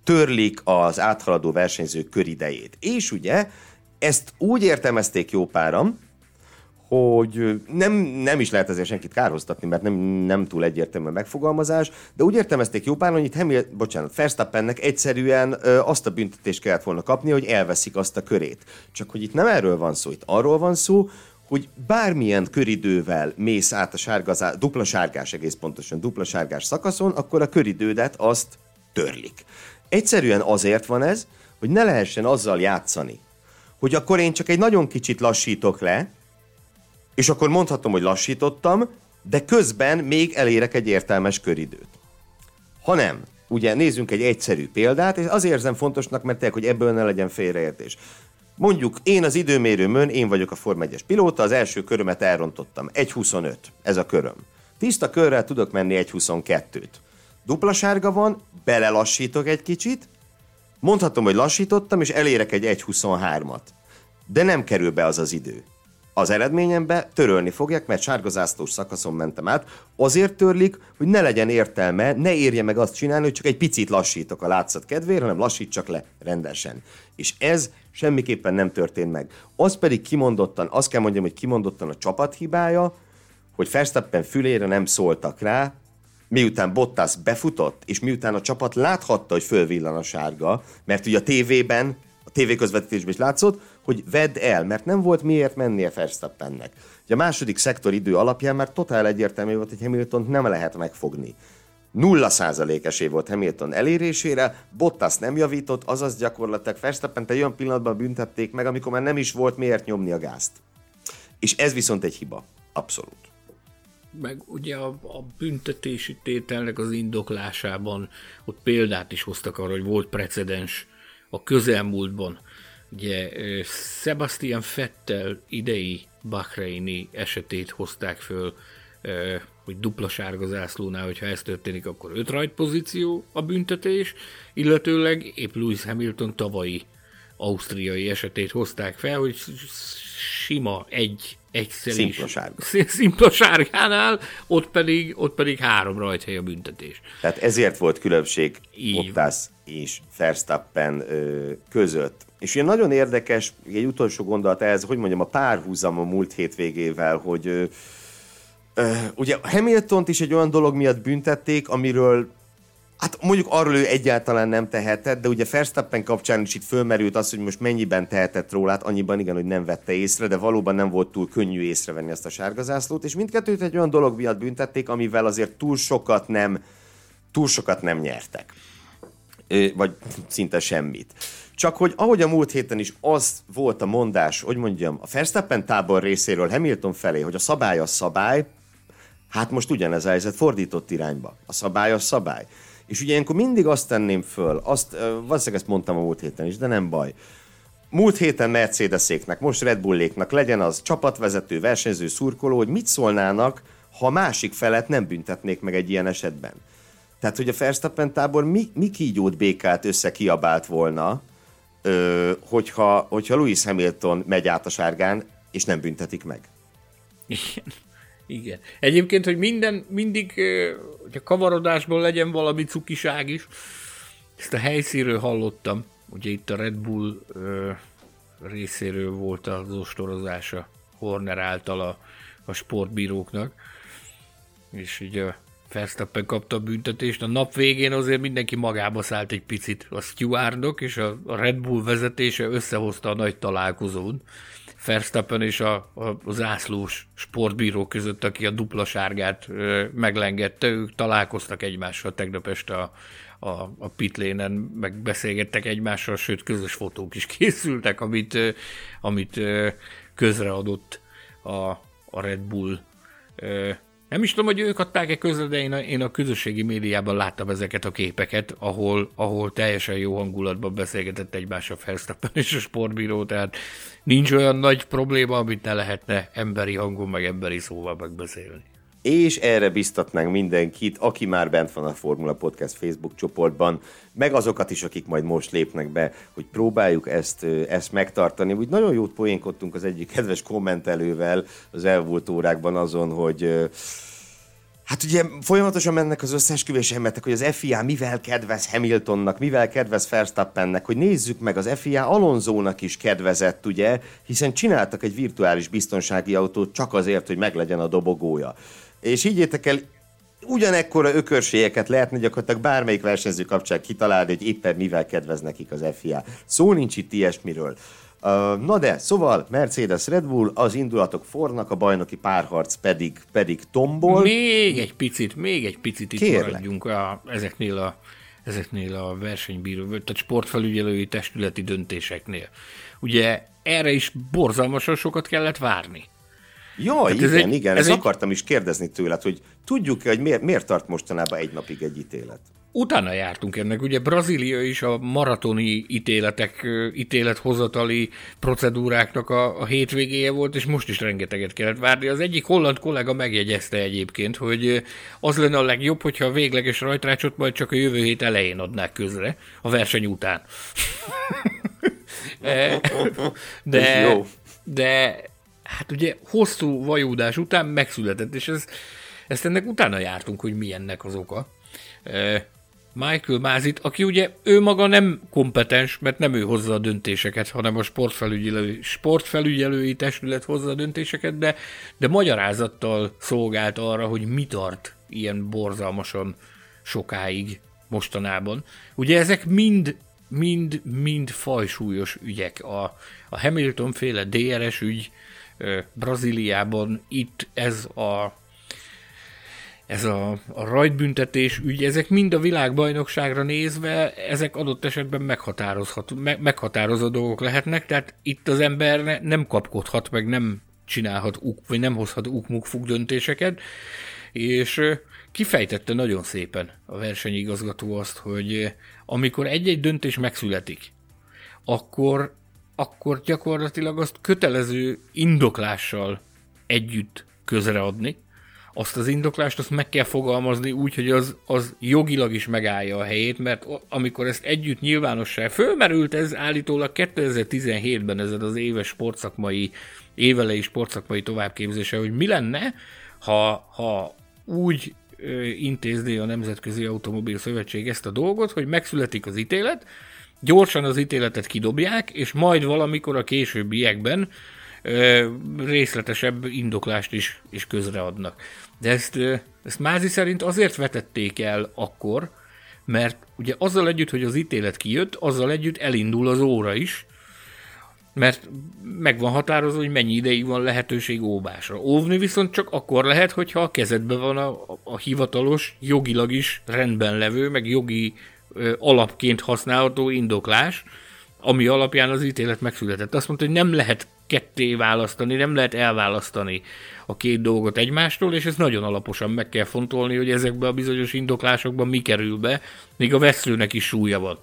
törlik az áthaladó versenyző köridejét. És ugye ezt úgy értelmezték jó páram, hogy nem, nem is lehet ezért senkit kárhoztatni, mert nem, nem túl egyértelmű a megfogalmazás, de úgy értelmezték jó páran, hogy itt Hamil, bocsánat, Verstappennek egyszerűen ö, azt a büntetést kellett volna kapni, hogy elveszik azt a körét. Csak hogy itt nem erről van szó, itt arról van szó, hogy bármilyen köridővel mész át a sárgazá, dupla sárgás, egész pontosan dupla sárgás szakaszon, akkor a köridődet azt törlik. Egyszerűen azért van ez, hogy ne lehessen azzal játszani, hogy akkor én csak egy nagyon kicsit lassítok le, és akkor mondhatom, hogy lassítottam, de közben még elérek egy értelmes köridőt. Ha nem, ugye nézzünk egy egyszerű példát, és azért érzem fontosnak, mert tényleg, hogy ebből ne legyen félreértés. Mondjuk én az időmérőmön, én vagyok a Form 1 pilóta, az első körömet elrontottam. 1.25, ez a köröm. Tiszta körrel tudok menni 1.22-t. Dupla sárga van, belelassítok egy kicsit, mondhatom, hogy lassítottam, és elérek egy 1.23-at. De nem kerül be az az idő. Az eredményembe törölni fogják, mert sárgazászlós szakaszon mentem át. Azért törlik, hogy ne legyen értelme, ne érje meg azt csinálni, hogy csak egy picit lassítok a látszat kedvéért, hanem lassítsak le rendesen. És ez semmiképpen nem történt meg. Az pedig kimondottan, azt kell mondjam, hogy kimondottan a csapat hibája, hogy Verstappen fülére nem szóltak rá, miután Bottas befutott, és miután a csapat láthatta, hogy fölvillan a sárga, mert ugye a tévében, a tévéközvetítésben is látszott, hogy vedd el, mert nem volt miért mennie Verstappennek. Ugye a második szektor idő alapján már totál egyértelmű volt, hogy Hamilton nem lehet megfogni. Nulla százalék esély volt Hamilton elérésére, Bottas nem javított, azaz gyakorlatilag Verstappen egy olyan pillanatban büntették meg, amikor már nem is volt miért nyomni a gázt. És ez viszont egy hiba. Abszolút. Meg ugye a, a büntetési tételnek az indoklásában ott példát is hoztak arra, hogy volt precedens a közelmúltban. Ugye Sebastian Fettel idei Bahreini esetét hozták föl hogy dupla sárga zászlónál, hogyha ez történik, akkor öt rajt pozíció a büntetés, illetőleg épp Lewis Hamilton tavalyi ausztriai esetét hozták fel, hogy sima egy egyszer szimpla, sárga. szimpla sárgánál, ott pedig, ott pedig három rajthely a büntetés. Tehát ezért volt különbség Bottas és Verstappen között. És ilyen nagyon érdekes, egy utolsó gondolat ez, hogy mondjam, a párhuzam a múlt hétvégével, hogy ö, Uh, ugye Hamilton is egy olyan dolog miatt büntették, amiről Hát mondjuk arról ő egyáltalán nem tehetett, de ugye Verstappen kapcsán is itt fölmerült az, hogy most mennyiben tehetett róla, hát annyiban igen, hogy nem vette észre, de valóban nem volt túl könnyű észrevenni ezt a sárgazászlót, és mindkettőt egy olyan dolog miatt büntették, amivel azért túl sokat nem túl sokat nem nyertek. Vagy szinte semmit. Csak hogy ahogy a múlt héten is az volt a mondás, hogy mondjam, a Verstappen tábor részéről Hamilton felé, hogy a szabály a szabály, hát most ugyanez a helyzet fordított irányba. A szabály a szabály. És ugye ilyenkor mindig azt tenném föl, azt, valószínűleg ezt mondtam a múlt héten is, de nem baj. Múlt héten Mercedeséknek, most Red Bulléknak legyen az csapatvezető, versenyző, szurkoló, hogy mit szólnának, ha másik felet nem büntetnék meg egy ilyen esetben. Tehát, hogy a Verstappen tábor mi, mi kígyót békát összekiabált volna, hogyha, hogyha Lewis Hamilton megy át a sárgán, és nem büntetik meg. Igen. Igen. Egyébként, hogy minden, mindig, hogy a kavarodásból legyen valami cukiság is, ezt a helyszínről hallottam, ugye itt a Red Bull ö, részéről volt az ostorozása Horner által a, a sportbíróknak, és ugye Verstappen kapta a büntetést. A nap végén azért mindenki magába szállt egy picit. A stewardok és a Red Bull vezetése összehozta a nagy találkozón. Verstappen és a, a, a zászlós sportbíró között, aki a dupla sárgát ö, meglengette, ők találkoztak egymással tegnap este a, a, a pitlénen, meg beszélgettek egymással, sőt közös fotók is készültek, amit, ö, amit ö, közreadott a, a Red Bull ö, nem is tudom, hogy ők adták-e közre, de én a, én a közösségi médiában láttam ezeket a képeket, ahol, ahol teljesen jó hangulatban beszélgetett egymás a Verstappen és a sportbíró, tehát nincs olyan nagy probléma, amit ne lehetne emberi hangon, meg emberi szóval megbeszélni. És erre biztatnánk mindenkit, aki már bent van a Formula Podcast Facebook csoportban, meg azokat is, akik majd most lépnek be, hogy próbáljuk ezt, ezt megtartani. Úgy nagyon jót poénkodtunk az egyik kedves kommentelővel az elmúlt órákban azon, hogy Hát ugye folyamatosan mennek az összeesküvés elmetek, hogy az FIA mivel kedvez Hamiltonnak, mivel kedvez Verstappennek, hogy nézzük meg, az FIA Alonzónak is kedvezett, ugye, hiszen csináltak egy virtuális biztonsági autót csak azért, hogy meglegyen a dobogója. És így értek el, ugyanekkora ökörségeket lehetne gyakorlatilag bármelyik versenyző kapcsán kitalálni, hogy éppen mivel kedvez nekik az FIA. Szó nincs itt ilyesmiről. Uh, na de, szóval Mercedes Red Bull, az indulatok fornak, a bajnoki párharc pedig, pedig tombol. Még egy picit, még egy picit itt Kérlek. maradjunk a, ezeknél a ezeknél a versenybíró, tehát sportfelügyelői testületi döntéseknél. Ugye erre is borzalmasan sokat kellett várni. Ja, igen, ez egy, igen, ez ezt egy... akartam is kérdezni tőled, hogy tudjuk-e, hogy miért, miért tart mostanában egy napig egy ítélet? Utána jártunk ennek, ugye Brazília is a maratoni ítéletek, ítélethozatali procedúráknak a, a hétvégéje volt, és most is rengeteget kellett várni. Az egyik holland kollega megjegyezte egyébként, hogy az lenne a legjobb, hogyha a végleges rajtrácsot majd csak a jövő hét elején adnák közre, a verseny után. de, de hát ugye hosszú vajúdás után megszületett, és ez, ezt ennek utána jártunk, hogy milyennek az oka. Michael Mázit, aki ugye ő maga nem kompetens, mert nem ő hozza a döntéseket, hanem a sportfelügyelő, sportfelügyelői testület hozza a döntéseket, de, de magyarázattal szolgált arra, hogy mi tart ilyen borzalmasan sokáig mostanában. Ugye ezek mind mind, mind fajsúlyos ügyek. A, a Hamilton féle DRS ügy Brazíliában itt ez a ez a, a rajtbüntetés ügy, ezek mind a világbajnokságra nézve, ezek adott esetben meghatározható, me, meghatározó dolgok lehetnek, tehát itt az ember ne, nem kapkodhat, meg nem csinálhat, uk, vagy nem hozhat ukmukfuk döntéseket, és kifejtette nagyon szépen a versenyigazgató azt, hogy amikor egy-egy döntés megszületik, akkor, akkor gyakorlatilag azt kötelező indoklással együtt közreadni, azt az indoklást azt meg kell fogalmazni úgy, hogy az, az jogilag is megállja a helyét, mert amikor ezt együtt nyilvánosság fölmerült, ez állítólag 2017-ben ez az éves sportszakmai, évelei sportszakmai továbbképzése, hogy mi lenne, ha, ha úgy intézni a Nemzetközi Automobil Szövetség ezt a dolgot, hogy megszületik az ítélet, gyorsan az ítéletet kidobják, és majd valamikor a későbbiekben részletesebb indoklást is, is közreadnak. De ezt, ezt Mázi szerint azért vetették el akkor, mert ugye azzal együtt, hogy az ítélet kijött, azzal együtt elindul az óra is, mert meg van határozva, hogy mennyi ideig van lehetőség óvásra. Óvni viszont csak akkor lehet, hogyha a kezedben van a, a hivatalos, jogilag is rendben levő, meg jogi ö, alapként használható indoklás, ami alapján az ítélet megszületett. Azt mondta, hogy nem lehet ketté választani, nem lehet elválasztani a két dolgot egymástól, és ez nagyon alaposan meg kell fontolni, hogy ezekben a bizonyos indoklásokban mi kerül be, még a veszőnek is súlya van.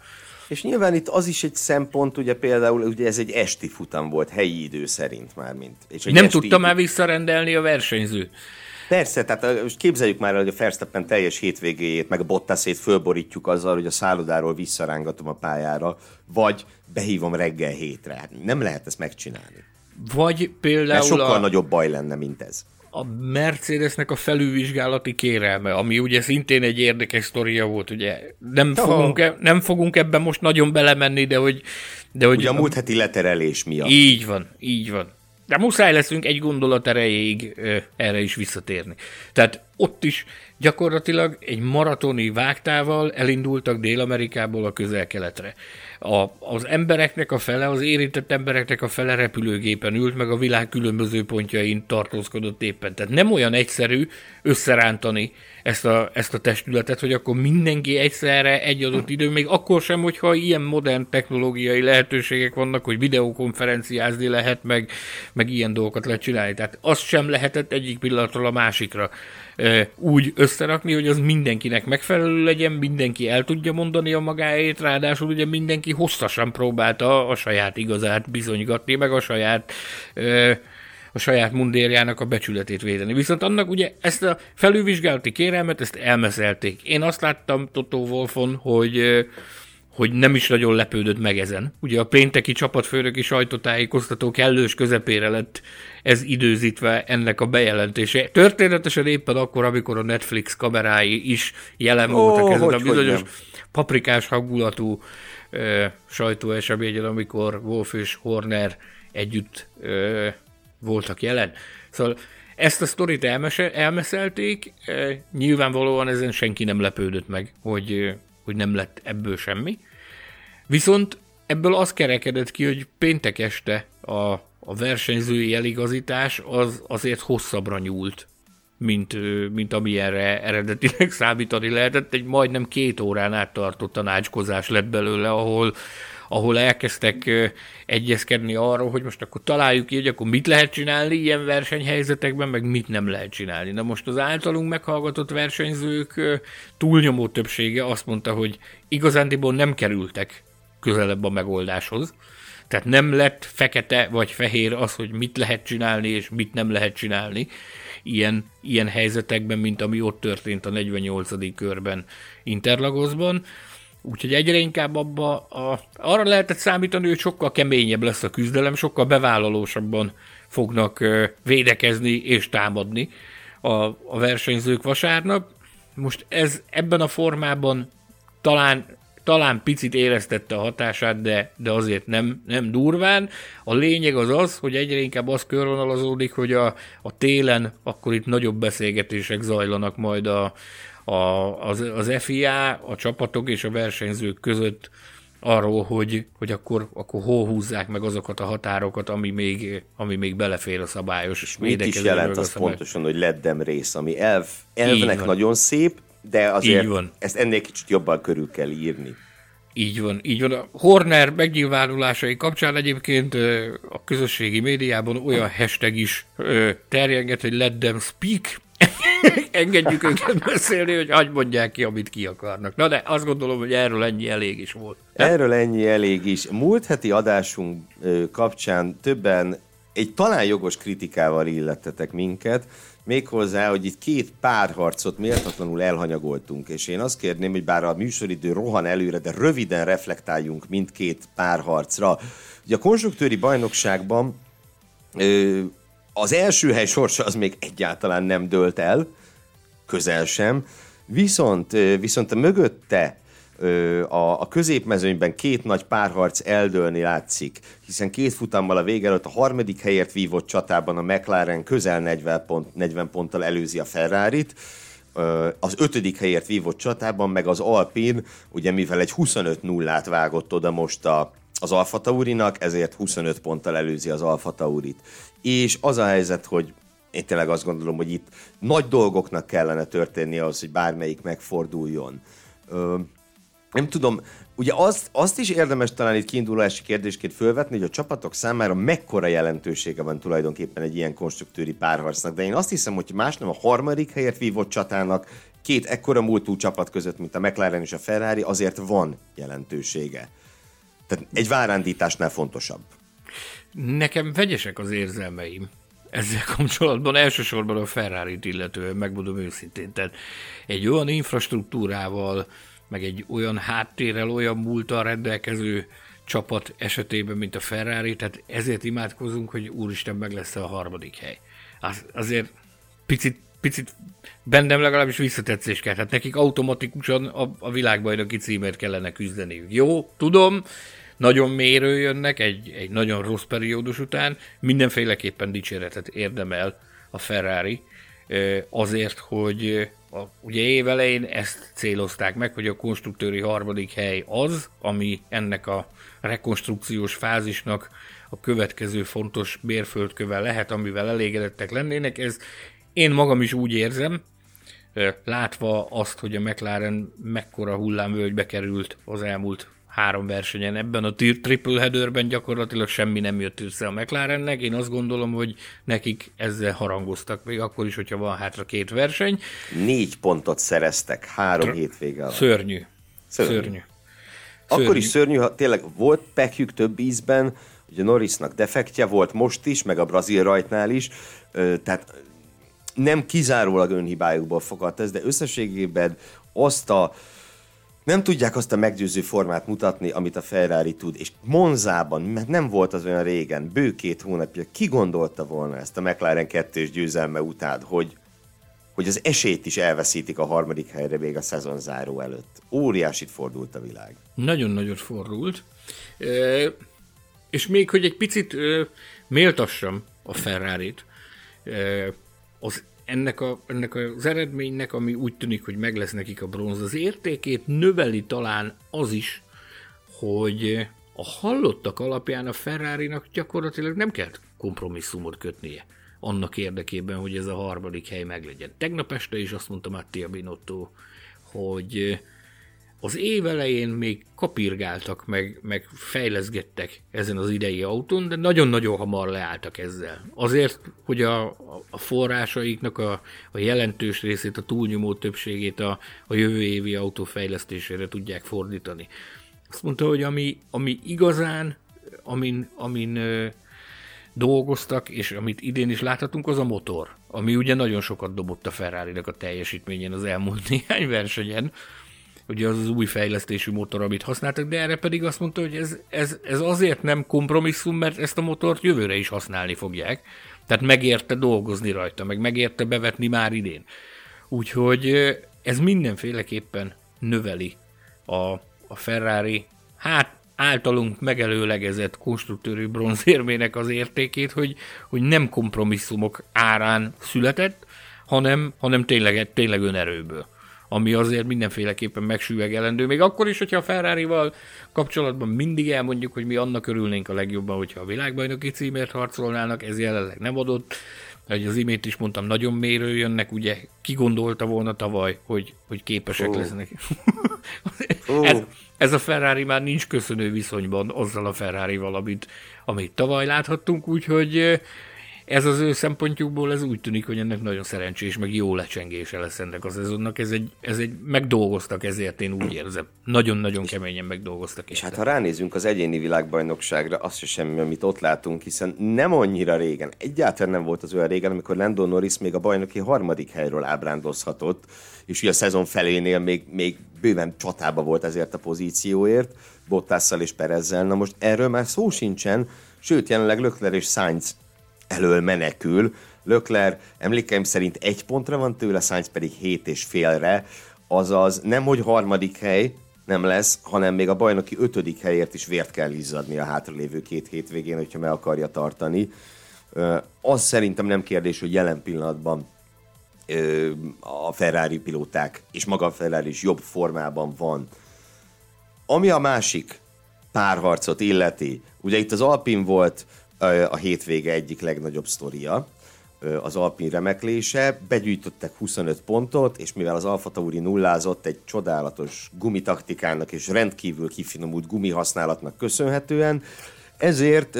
És nyilván itt az is egy szempont, ugye például ugye ez egy esti futam volt, helyi idő szerint már, mint. És Nem tudta idő... már visszarendelni a versenyző. Persze, tehát most képzeljük már, hogy a Verstappen teljes hétvégéjét, meg a Bottasét fölborítjuk azzal, hogy a szállodáról visszarángatom a pályára, vagy behívom reggel hétre. Hát nem lehet ezt megcsinálni. Vagy például... Mert sokkal a... nagyobb baj lenne, mint ez a Mercedesnek a felülvizsgálati kérelme, ami ugye szintén egy érdekes sztoria volt, ugye nem, fogunk, e, nem fogunk ebben most nagyon belemenni, de hogy... De hogy ugye a múlt heti leterelés miatt. Így van, így van. De muszáj leszünk egy gondolat erejéig erre is visszatérni. Tehát ott is gyakorlatilag egy maratoni vágtával elindultak Dél-Amerikából a közel-keletre a, az embereknek a fele, az érintett embereknek a fele repülőgépen ült, meg a világ különböző pontjain tartózkodott éppen. Tehát nem olyan egyszerű összerántani ezt a, ezt a testületet, hogy akkor mindenki egyszerre egy adott idő, még akkor sem, hogyha ilyen modern technológiai lehetőségek vannak, hogy videokonferenciázni lehet, meg, meg ilyen dolgokat lehet csinálni. Tehát azt sem lehetett egyik pillanatról a másikra úgy összerakni, hogy az mindenkinek megfelelő legyen, mindenki el tudja mondani a magáét, ráadásul ugye mindenki hosszasan próbálta a saját igazát bizonygatni, meg a saját a saját mundérjának a becsületét védeni. Viszont annak ugye ezt a felülvizsgálati kérelmet, ezt elmeszelték. Én azt láttam Totó Wolfon, hogy hogy nem is nagyon lepődött meg ezen. Ugye a pénteki csapatfőnöki sajtótájékoztató kellős közepére lett ez időzítve ennek a bejelentése. Történetesen éppen akkor, amikor a Netflix kamerái is jelen oh, voltak ezen a bizonyos paprikás hangulatú ö, sajtóeseményen, amikor Wolf és Horner együtt ö, voltak jelen. Szóval ezt a sztorit elmese, elmeszelték, e, nyilvánvalóan ezen senki nem lepődött meg, hogy, hogy nem lett ebből semmi. Viszont ebből az kerekedett ki, hogy péntek este a, a versenyzői eligazítás az azért hosszabbra nyúlt, mint, mint amilyenre eredetileg számítani lehetett. Egy majdnem két órán át tartott tanácskozás lett belőle, ahol ahol elkezdtek egyezkedni arról, hogy most akkor találjuk ki, hogy akkor mit lehet csinálni ilyen versenyhelyzetekben, meg mit nem lehet csinálni. Na most az általunk meghallgatott versenyzők túlnyomó többsége azt mondta, hogy igazándiból nem kerültek közelebb a megoldáshoz. Tehát nem lett fekete vagy fehér az, hogy mit lehet csinálni és mit nem lehet csinálni ilyen, ilyen helyzetekben, mint ami ott történt a 48. körben Interlagosban. Úgyhogy egyre inkább abba a, arra lehetett számítani, hogy sokkal keményebb lesz a küzdelem, sokkal bevállalósabban fognak védekezni és támadni a, a versenyzők vasárnap. Most ez ebben a formában talán talán picit éreztette a hatását, de, de azért nem, nem durván. A lényeg az az, hogy egyre inkább az körvonalazódik, hogy a, a télen akkor itt nagyobb beszélgetések zajlanak majd a, a, az, az FIA, a csapatok és a versenyzők között arról, hogy, hogy akkor, akkor hol húzzák meg azokat a határokat, ami még, ami még belefér a szabályos és Mit is jelent az pontosan, hogy leddem rész, ami elv, elvnek nagyon szép, de azért ezt ennél kicsit jobban körül kell írni. Így van, így van. A Horner megnyilvánulásai kapcsán egyébként a közösségi médiában olyan hashtag is terjenget, hogy let them speak, engedjük őket beszélni, hogy hagyd mondják ki, amit ki akarnak. Na de azt gondolom, hogy erről ennyi elég is volt. Erről ennyi elég is. Múlt heti adásunk kapcsán többen egy talán jogos kritikával illettetek minket, méghozzá, hogy itt két párharcot méltatlanul elhanyagoltunk, és én azt kérném, hogy bár a műsoridő rohan előre, de röviden reflektáljunk mindkét párharcra. Ugye a konstruktőri bajnokságban az első hely sorsa az még egyáltalán nem dőlt el, közel sem, viszont, viszont a mögötte a, a középmezőnyben két nagy párharc eldőlni látszik, hiszen két futammal a vége előtt a harmadik helyért vívott csatában a McLaren közel 40, pont, 40 ponttal előzi a Ferrari-t, az ötödik helyért vívott csatában meg az Alpin, ugye mivel egy 25 0 vágott oda most a, az Alfa Taurinak, ezért 25 ponttal előzi az Alfa Taurit. És az a helyzet, hogy én tényleg azt gondolom, hogy itt nagy dolgoknak kellene történni ahhoz, hogy bármelyik megforduljon. Nem tudom, ugye azt, azt is érdemes talán itt kiindulási kérdésként fölvetni, hogy a csapatok számára mekkora jelentősége van tulajdonképpen egy ilyen konstruktőri párharcnak, de én azt hiszem, hogy más nem a harmadik helyet vívott csatának, két ekkora múltú csapat között, mint a McLaren és a Ferrari, azért van jelentősége. Tehát egy várándításnál fontosabb. Nekem vegyesek az érzelmeim ezzel kapcsolatban, elsősorban a Ferrari-t illetően, megmondom őszintén. Tehát egy olyan infrastruktúrával, meg egy olyan háttérrel, olyan múltal rendelkező csapat esetében, mint a Ferrari, tehát ezért imádkozunk, hogy úristen meg lesz a harmadik hely. Az, azért picit, picit bennem legalábbis visszatetszés kell. Tehát nekik automatikusan a, a világbajnoki címért kellene küzdeniük. Jó, tudom, nagyon mérő jönnek egy, egy nagyon rossz periódus után, mindenféleképpen dicséretet érdemel a Ferrari, azért, hogy a, ugye évelején ezt célozták meg, hogy a konstruktőri harmadik hely az, ami ennek a rekonstrukciós fázisnak a következő fontos mérföldköve lehet, amivel elégedettek lennének. Ez én magam is úgy érzem, látva azt, hogy a McLaren mekkora hullámvölgybe került az elmúlt három versenyen. Ebben a triple headerben gyakorlatilag semmi nem jött össze a McLarennek. Én azt gondolom, hogy nekik ezzel harangoztak, még akkor is, hogyha van hátra két verseny. Négy pontot szereztek három Tr- hétvége alatt. Szörnyű. Szörnyű. Szörnyű. Akkor szörnyű. is szörnyű, ha tényleg volt pekjük több ízben, ugye Norrisnak defektje volt most is, meg a brazil rajtnál is, tehát nem kizárólag önhibájukból fogadt ez, de összességében azt a nem tudják azt a meggyőző formát mutatni, amit a Ferrari tud, és Monzában, mert nem volt az olyan régen, bő két hónapja, ki gondolta volna ezt a McLaren kettős győzelme után, hogy, hogy az esélyt is elveszítik a harmadik helyre még a szezon záró előtt. Óriásit fordult a világ. Nagyon nagyot fordult. E, és még, hogy egy picit e, méltassam a Ferrari-t, e, az ennek, a, ennek az eredménynek, ami úgy tűnik, hogy meg lesz nekik a bronz, az értékét növeli talán az is, hogy a hallottak alapján a ferrari gyakorlatilag nem kell kompromisszumot kötnie annak érdekében, hogy ez a harmadik hely meglegyen. Tegnap este is azt mondta Mattia Binotto, hogy az év elején még kapirgáltak, meg, meg fejleszgettek ezen az idei autón, de nagyon-nagyon hamar leálltak ezzel. Azért, hogy a, a forrásaiknak a, a jelentős részét, a túlnyomó többségét a, a jövő évi autó fejlesztésére tudják fordítani. Azt mondta, hogy ami, ami igazán, amin, amin ö, dolgoztak, és amit idén is láthatunk, az a motor, ami ugye nagyon sokat dobott a ferrari a teljesítményen az elmúlt néhány versenyen, ugye az az új fejlesztésű motor, amit használtak, de erre pedig azt mondta, hogy ez, ez, ez azért nem kompromisszum, mert ezt a motort jövőre is használni fogják. Tehát megérte dolgozni rajta, meg megérte bevetni már idén. Úgyhogy ez mindenféleképpen növeli a, a Ferrari, hát általunk megelőlegezett konstruktőri bronzérmének az értékét, hogy, hogy nem kompromisszumok árán született, hanem, hanem tényleg, tényleg önerőből ami azért mindenféleképpen megsüvegelendő. Még akkor is, hogyha a Ferrari-val kapcsolatban mindig elmondjuk, hogy mi annak örülnénk a legjobban, hogyha a világbajnoki címért harcolnának, ez jelenleg nem adott. Hogy az imént is mondtam, nagyon mérő jönnek, ugye ki gondolta volna tavaly, hogy, hogy képesek oh. lesznek. oh. ez, ez a Ferrari már nincs köszönő viszonyban azzal a Ferrari-val, amit, amit tavaly láthattunk, úgyhogy ez az ő szempontjukból ez úgy tűnik, hogy ennek nagyon szerencsés, meg jó lecsengése lesz ennek a szezonnak. Ez egy, ez egy megdolgoztak ezért, én úgy érzem. Nagyon-nagyon keményen megdolgoztak. És hát ha ránézünk az egyéni világbajnokságra, az se semmi, amit ott látunk, hiszen nem annyira régen, egyáltalán nem volt az olyan régen, amikor Lando Norris még a bajnoki harmadik helyről ábrándozhatott, és ugye a szezon felénél még, még bőven csatába volt ezért a pozícióért, Bottasszal és Perezzel. Na most erről már szó sincsen, sőt, jelenleg Lökler és Sainz elől menekül. Lökler emlékeim szerint egy pontra van tőle, Sainz pedig hét és félre, azaz nem, hogy harmadik hely nem lesz, hanem még a bajnoki ötödik helyért is vért kell izzadni a hátralévő két hétvégén, hogyha meg akarja tartani. Az szerintem nem kérdés, hogy jelen pillanatban a Ferrari pilóták és maga a Ferrari is jobb formában van. Ami a másik párharcot illeti, ugye itt az Alpin volt a hétvége egyik legnagyobb sztoria, az Alpin remeklése, begyűjtöttek 25 pontot, és mivel az Alfa Tauri nullázott egy csodálatos gumitaktikának és rendkívül kifinomult gumihasználatnak köszönhetően, ezért,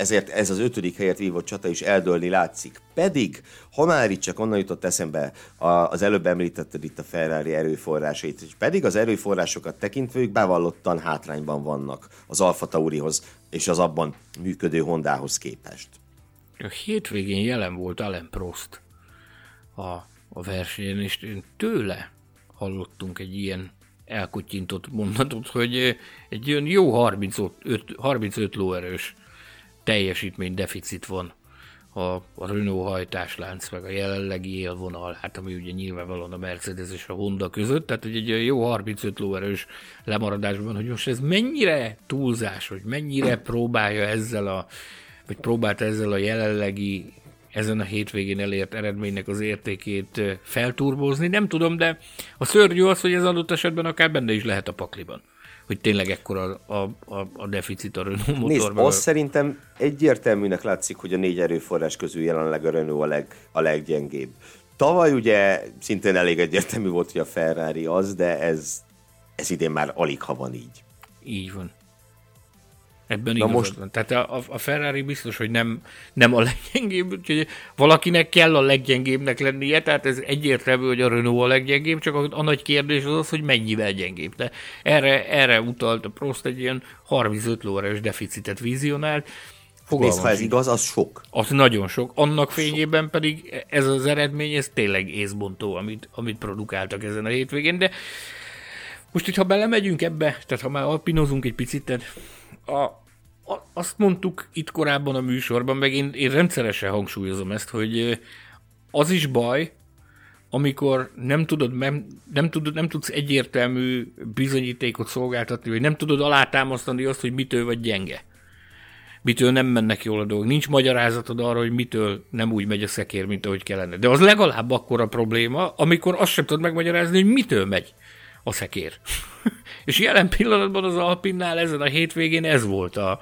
ezért ez az ötödik helyet vívott csata is eldőlni látszik. Pedig, ha már itt csak onnan jutott eszembe, az előbb említetted itt a Ferrari erőforrásait, és pedig az erőforrásokat tekintve ők bevallottan hátrányban vannak az Alfa Taurihoz és az abban működő Hondához képest. A hétvégén jelen volt Allen Prost a, a versenyen, és tőle hallottunk egy ilyen elkutyintott mondatot, hogy egy olyan jó 35, 35 lóerős teljesítmény deficit van a, a Renault hajtáslánc, meg a jelenlegi élvonal, hát ami ugye nyilvánvalóan a Mercedes és a Honda között, tehát hogy egy jó 35 lóerős lemaradásban, hogy most ez mennyire túlzás, hogy mennyire próbálja ezzel a, vagy próbálta ezzel a jelenlegi ezen a hétvégén elért eredménynek az értékét felturbozni, nem tudom, de a szörnyű az, hogy ez adott esetben akár benne is lehet a pakliban hogy tényleg ekkora a, a, a deficit a Renault motorban. Nézd, azt szerintem egyértelműnek látszik, hogy a négy erőforrás közül jelenleg a Renault a, leg, a leggyengébb. Tavaly ugye szintén elég egyértelmű volt, hogy a Ferrari az, de ez, ez idén már alig ha van így. Így van. Ebben Na most... van. Tehát a, a Ferrari biztos, hogy nem, nem a leggyengébb, úgyhogy valakinek kell a leggyengébbnek lennie, tehát ez egyértelmű, hogy a Renault a leggyengébb, csak a, a nagy kérdés az az, hogy mennyivel gyengébb. De erre, erre utalt a Prost egy ilyen 35 lóerős deficitet vizionált. Nézd, ha ez igaz, az sok. Az nagyon sok. Annak fényében sok. pedig ez az eredmény, ez tényleg észbontó, amit, amit produkáltak ezen a hétvégén, de most, hogyha belemegyünk ebbe, tehát ha már alpinozunk egy picit, tehát a, a, azt mondtuk itt korábban a műsorban, meg én, én rendszeresen hangsúlyozom ezt, hogy az is baj, amikor nem tudod, nem, nem, tudod, nem tudsz egyértelmű bizonyítékot szolgáltatni, vagy nem tudod alátámasztani azt, hogy mitől vagy gyenge. Mitől nem mennek jól a dolgok. Nincs magyarázatod arra, hogy mitől nem úgy megy a szekér, mint ahogy kellene. De az legalább akkor a probléma, amikor azt sem tudod megmagyarázni, hogy mitől megy a szekér. És jelen pillanatban az Alpinnál ezen a hétvégén ez volt a,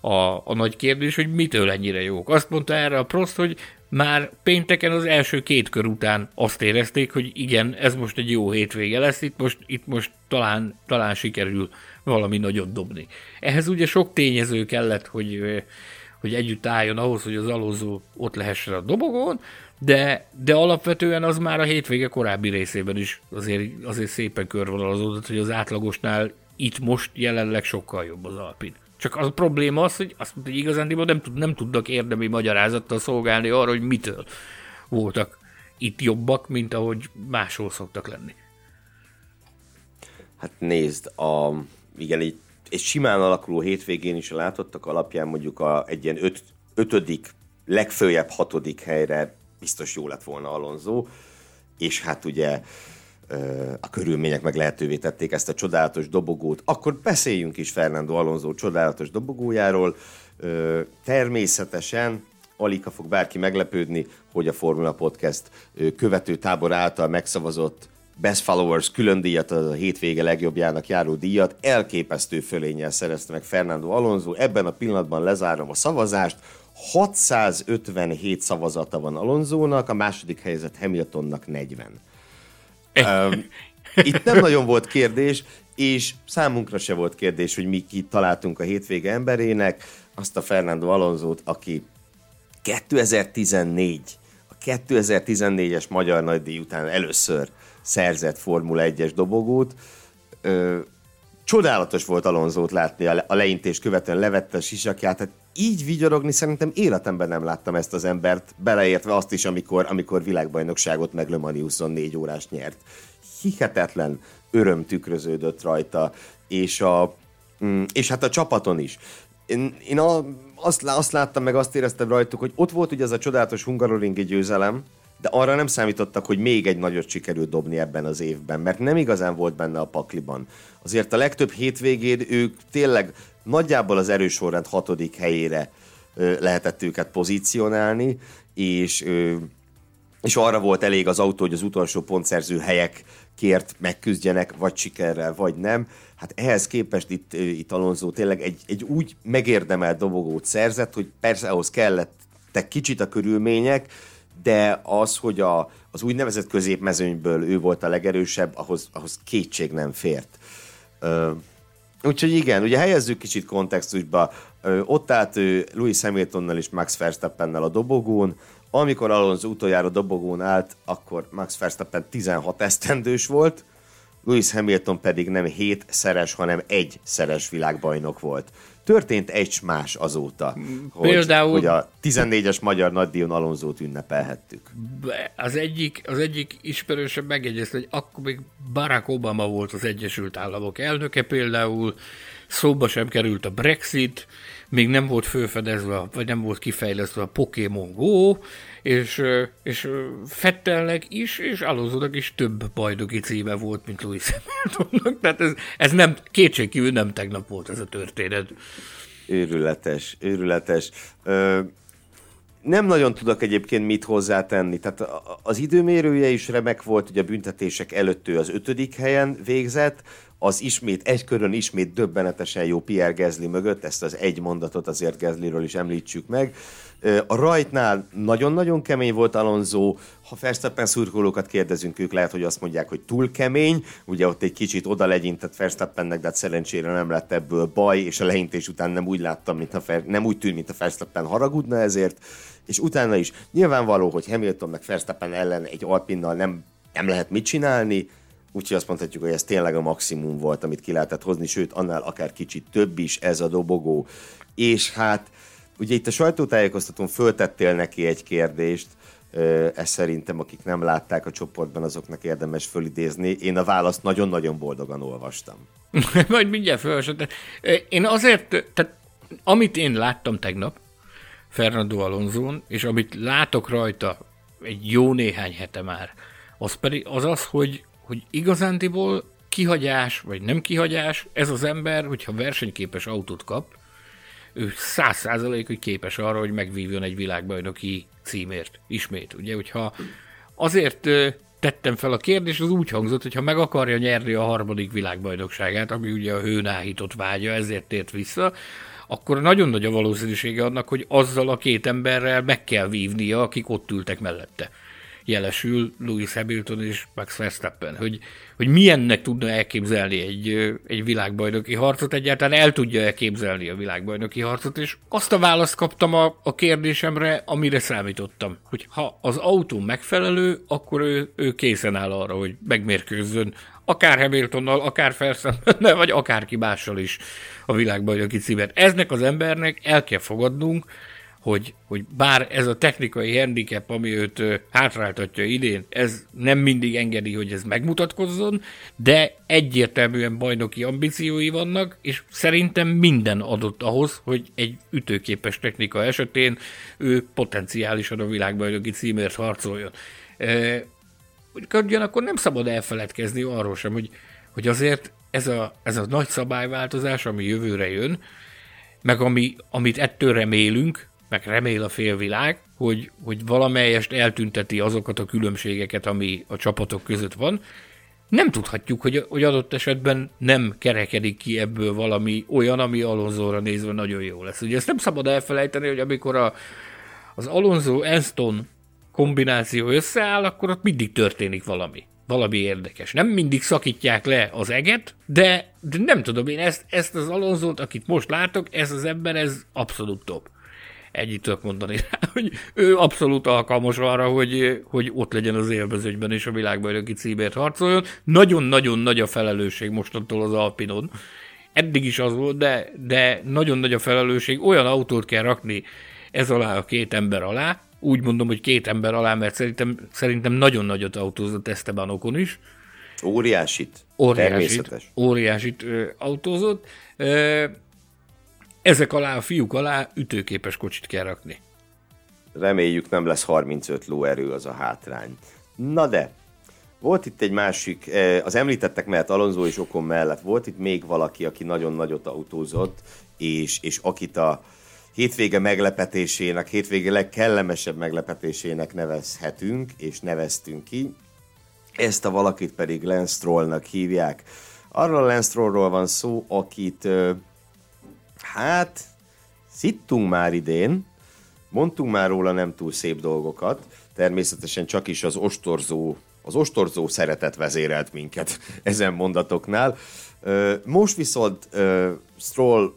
a, a nagy kérdés, hogy mitől ennyire jók. Azt mondta erre a Prost, hogy már pénteken az első két kör után azt érezték, hogy igen, ez most egy jó hétvége lesz, itt most, itt most talán, talán sikerül valami nagyot dobni. Ehhez ugye sok tényező kellett, hogy, hogy együtt álljon ahhoz, hogy az alózó ott lehessen a dobogón, de, de alapvetően az már a hétvége korábbi részében is azért, azért szépen körvonalazódott, hogy az átlagosnál itt most jelenleg sokkal jobb az Alpin. Csak az a probléma az, hogy azt mondta, hogy igazán nem, tud, nem tudnak érdemi magyarázattal szolgálni arra, hogy mitől voltak itt jobbak, mint ahogy máshol szoktak lenni. Hát nézd, a, igen, egy, egy simán alakuló hétvégén is látottak alapján mondjuk a, egy ilyen öt, ötödik, legfőjebb hatodik helyre biztos jó lett volna Alonso, és hát ugye a körülmények meg lehetővé tették ezt a csodálatos dobogót. Akkor beszéljünk is Fernando Alonso csodálatos dobogójáról. Természetesen alig fog bárki meglepődni, hogy a Formula Podcast követő tábor által megszavazott Best Followers külön díjat, a hétvége legjobbjának járó díjat elképesztő fölénnyel szerezte meg Fernando Alonso. Ebben a pillanatban lezárom a szavazást. 657 szavazata van Alonzónak, a második helyzet Hamiltonnak 40. um, itt nem nagyon volt kérdés, és számunkra se volt kérdés, hogy mi ki találtunk a hétvége emberének, azt a Fernando Alonzót, aki 2014, a 2014-es Magyar Nagydíj után először szerzett Formula 1-es dobogót. Ö, csodálatos volt Alonzót látni a, leintés követően levette a sisakját, tehát így vigyorogni szerintem életemben nem láttam ezt az embert, beleértve azt is, amikor, amikor világbajnokságot meg Le Mani 24 órás nyert. Hihetetlen öröm tükröződött rajta, és, a, mm, és hát a csapaton is. Én, én a, azt, azt láttam, meg azt éreztem rajtuk, hogy ott volt ugye ez a csodálatos hungaroringi győzelem, de arra nem számítottak, hogy még egy nagyot sikerült dobni ebben az évben, mert nem igazán volt benne a pakliban. Azért a legtöbb hétvégén ők tényleg nagyjából az erősorrend hatodik helyére lehetett őket pozícionálni, és és arra volt elég az autó, hogy az utolsó pontszerző helyekért megküzdjenek, vagy sikerrel, vagy nem. Hát ehhez képest itt, itt Alonso tényleg egy, egy úgy megérdemelt dobogót szerzett, hogy persze ahhoz kellett kicsit a körülmények, de az, hogy a, az úgynevezett középmezőnyből ő volt a legerősebb, ahhoz, ahhoz kétség nem fért. Ö, úgyhogy igen, ugye helyezzük kicsit kontextusba. Ott állt ő Louis Hamiltonnal és Max Verstappennel a dobogón, amikor Alonso utoljára dobogón állt, akkor Max Verstappen 16 esztendős volt, Lewis Hamilton pedig nem 7 szeres, hanem egy szeres világbajnok volt. Történt egy más azóta, hogy, Például... hogy a 14-es magyar nagydíjon Alonzót ünnepelhettük. Az egyik, az egyik ismerősebb megjegyezte, hogy akkor még Barack Obama volt az Egyesült Államok elnöke például, szóba sem került a Brexit, még nem volt fölfedezve, vagy nem volt kifejlesztve a Pokémon Go, és, és Fettelnek is, és Alonsonak is több bajnoki címe volt, mint Louis Hamiltonnak, tehát ez, ez nem, kétségkívül nem tegnap volt ez a történet. Őrületes, őrületes. Ö, nem nagyon tudok egyébként mit hozzátenni. Tehát az időmérője is remek volt, hogy a büntetések előtt ő az ötödik helyen végzett, az ismét egy körön ismét döbbenetesen jó Pierre Gezli mögött, ezt az egy mondatot azért Gezliről is említsük meg. A rajtnál nagyon-nagyon kemény volt Alonso, ha Verstappen szurkolókat kérdezünk, ők lehet, hogy azt mondják, hogy túl kemény, ugye ott egy kicsit oda legyintett Verstappennek, de hát szerencsére nem lett ebből baj, és a leintés után nem úgy láttam, mint a Fer- nem úgy tűnt, mint a Verstappen haragudna ezért, és utána is. Nyilvánvaló, hogy Hamilton meg Verstappen ellen egy Alpinnal nem, nem lehet mit csinálni, Úgyhogy azt mondhatjuk, hogy ez tényleg a maximum volt, amit ki lehetett hozni, sőt, annál akár kicsit több is ez a dobogó. És hát, ugye itt a sajtótájékoztatón föltettél neki egy kérdést, ez szerintem, akik nem látták a csoportban, azoknak érdemes fölidézni. Én a választ nagyon-nagyon boldogan olvastam. Majd mindjárt felolvasom. Én azért, tehát amit én láttam tegnap Fernando Alonso és amit látok rajta egy jó néhány hete már, az pedig az az, hogy, hogy igazándiból kihagyás, vagy nem kihagyás, ez az ember, hogyha versenyképes autót kap, ő száz százalék, hogy képes arra, hogy megvívjon egy világbajnoki címért. Ismét, ugye, hogyha azért tettem fel a kérdést, az úgy hangzott, hogy ha meg akarja nyerni a harmadik világbajnokságát, ami ugye a hőnáhított vágya, ezért tért vissza, akkor nagyon nagy a valószínűsége annak, hogy azzal a két emberrel meg kell vívnia, akik ott ültek mellette jelesül Louis Hamilton és Max Verstappen, hogy, hogy milyennek tudna elképzelni egy, egy világbajnoki harcot, egyáltalán el tudja elképzelni a világbajnoki harcot, és azt a választ kaptam a, a kérdésemre, amire számítottam, hogy ha az autó megfelelő, akkor ő, ő készen áll arra, hogy megmérkőzzön akár Hamiltonnal, akár Verstappennel, vagy akárki mással is a világbajnoki címet. Eznek az embernek el kell fogadnunk, hogy, hogy bár ez a technikai handicap, ami őt hátráltatja idén, ez nem mindig engedi, hogy ez megmutatkozzon, de egyértelműen bajnoki ambíciói vannak, és szerintem minden adott ahhoz, hogy egy ütőképes technika esetén ő potenciálisan a világbajnoki címért harcoljon. E, ugyanakkor nem szabad elfeledkezni arról sem, hogy, hogy azért ez a, ez a nagy szabályváltozás, ami jövőre jön, meg ami, amit ettől remélünk, meg remél a félvilág, hogy, hogy valamelyest eltünteti azokat a különbségeket, ami a csapatok között van. Nem tudhatjuk, hogy, hogy adott esetben nem kerekedik ki ebből valami olyan, ami Alonzóra nézve nagyon jó lesz. Ugye ezt nem szabad elfelejteni, hogy amikor a, az Alonso-Enston kombináció összeáll, akkor ott mindig történik valami. Valami érdekes. Nem mindig szakítják le az eget, de, de nem tudom, én ezt, ezt az Alonzót, akit most látok, ez az ember, ez abszolút top ennyit tudok mondani rá, hogy ő abszolút alkalmas arra, hogy, hogy ott legyen az élvezőnyben és a világbajnoki címért harcoljon. Nagyon-nagyon nagy a felelősség mostantól az Alpinon. Eddig is az volt, de, de nagyon nagy a felelősség. Olyan autót kell rakni ez alá a két ember alá, úgy mondom, hogy két ember alá, mert szerintem, szerintem nagyon nagyot autózott Esteban Okon is. Óriásit. Óriásit. Óriásit ö, autózott. Ö, ezek alá, a fiúk alá ütőképes kocsit kell rakni. Reméljük nem lesz 35 lóerő az a hátrány. Na de, volt itt egy másik, eh, az említettek mellett Alonso és Okon mellett volt itt még valaki, aki nagyon nagyot autózott, és, és akit a, hétvége meglepetésének, hétvége legkellemesebb meglepetésének nevezhetünk, és neveztünk ki. Ezt a valakit pedig Lance Strollnak hívják. Arról a Lance Strollról van szó, akit hát szittunk már idén, mondtunk már róla nem túl szép dolgokat, természetesen csak is az ostorzó, az ostorzó szeretet vezérelt minket ezen mondatoknál. Most viszont Stroll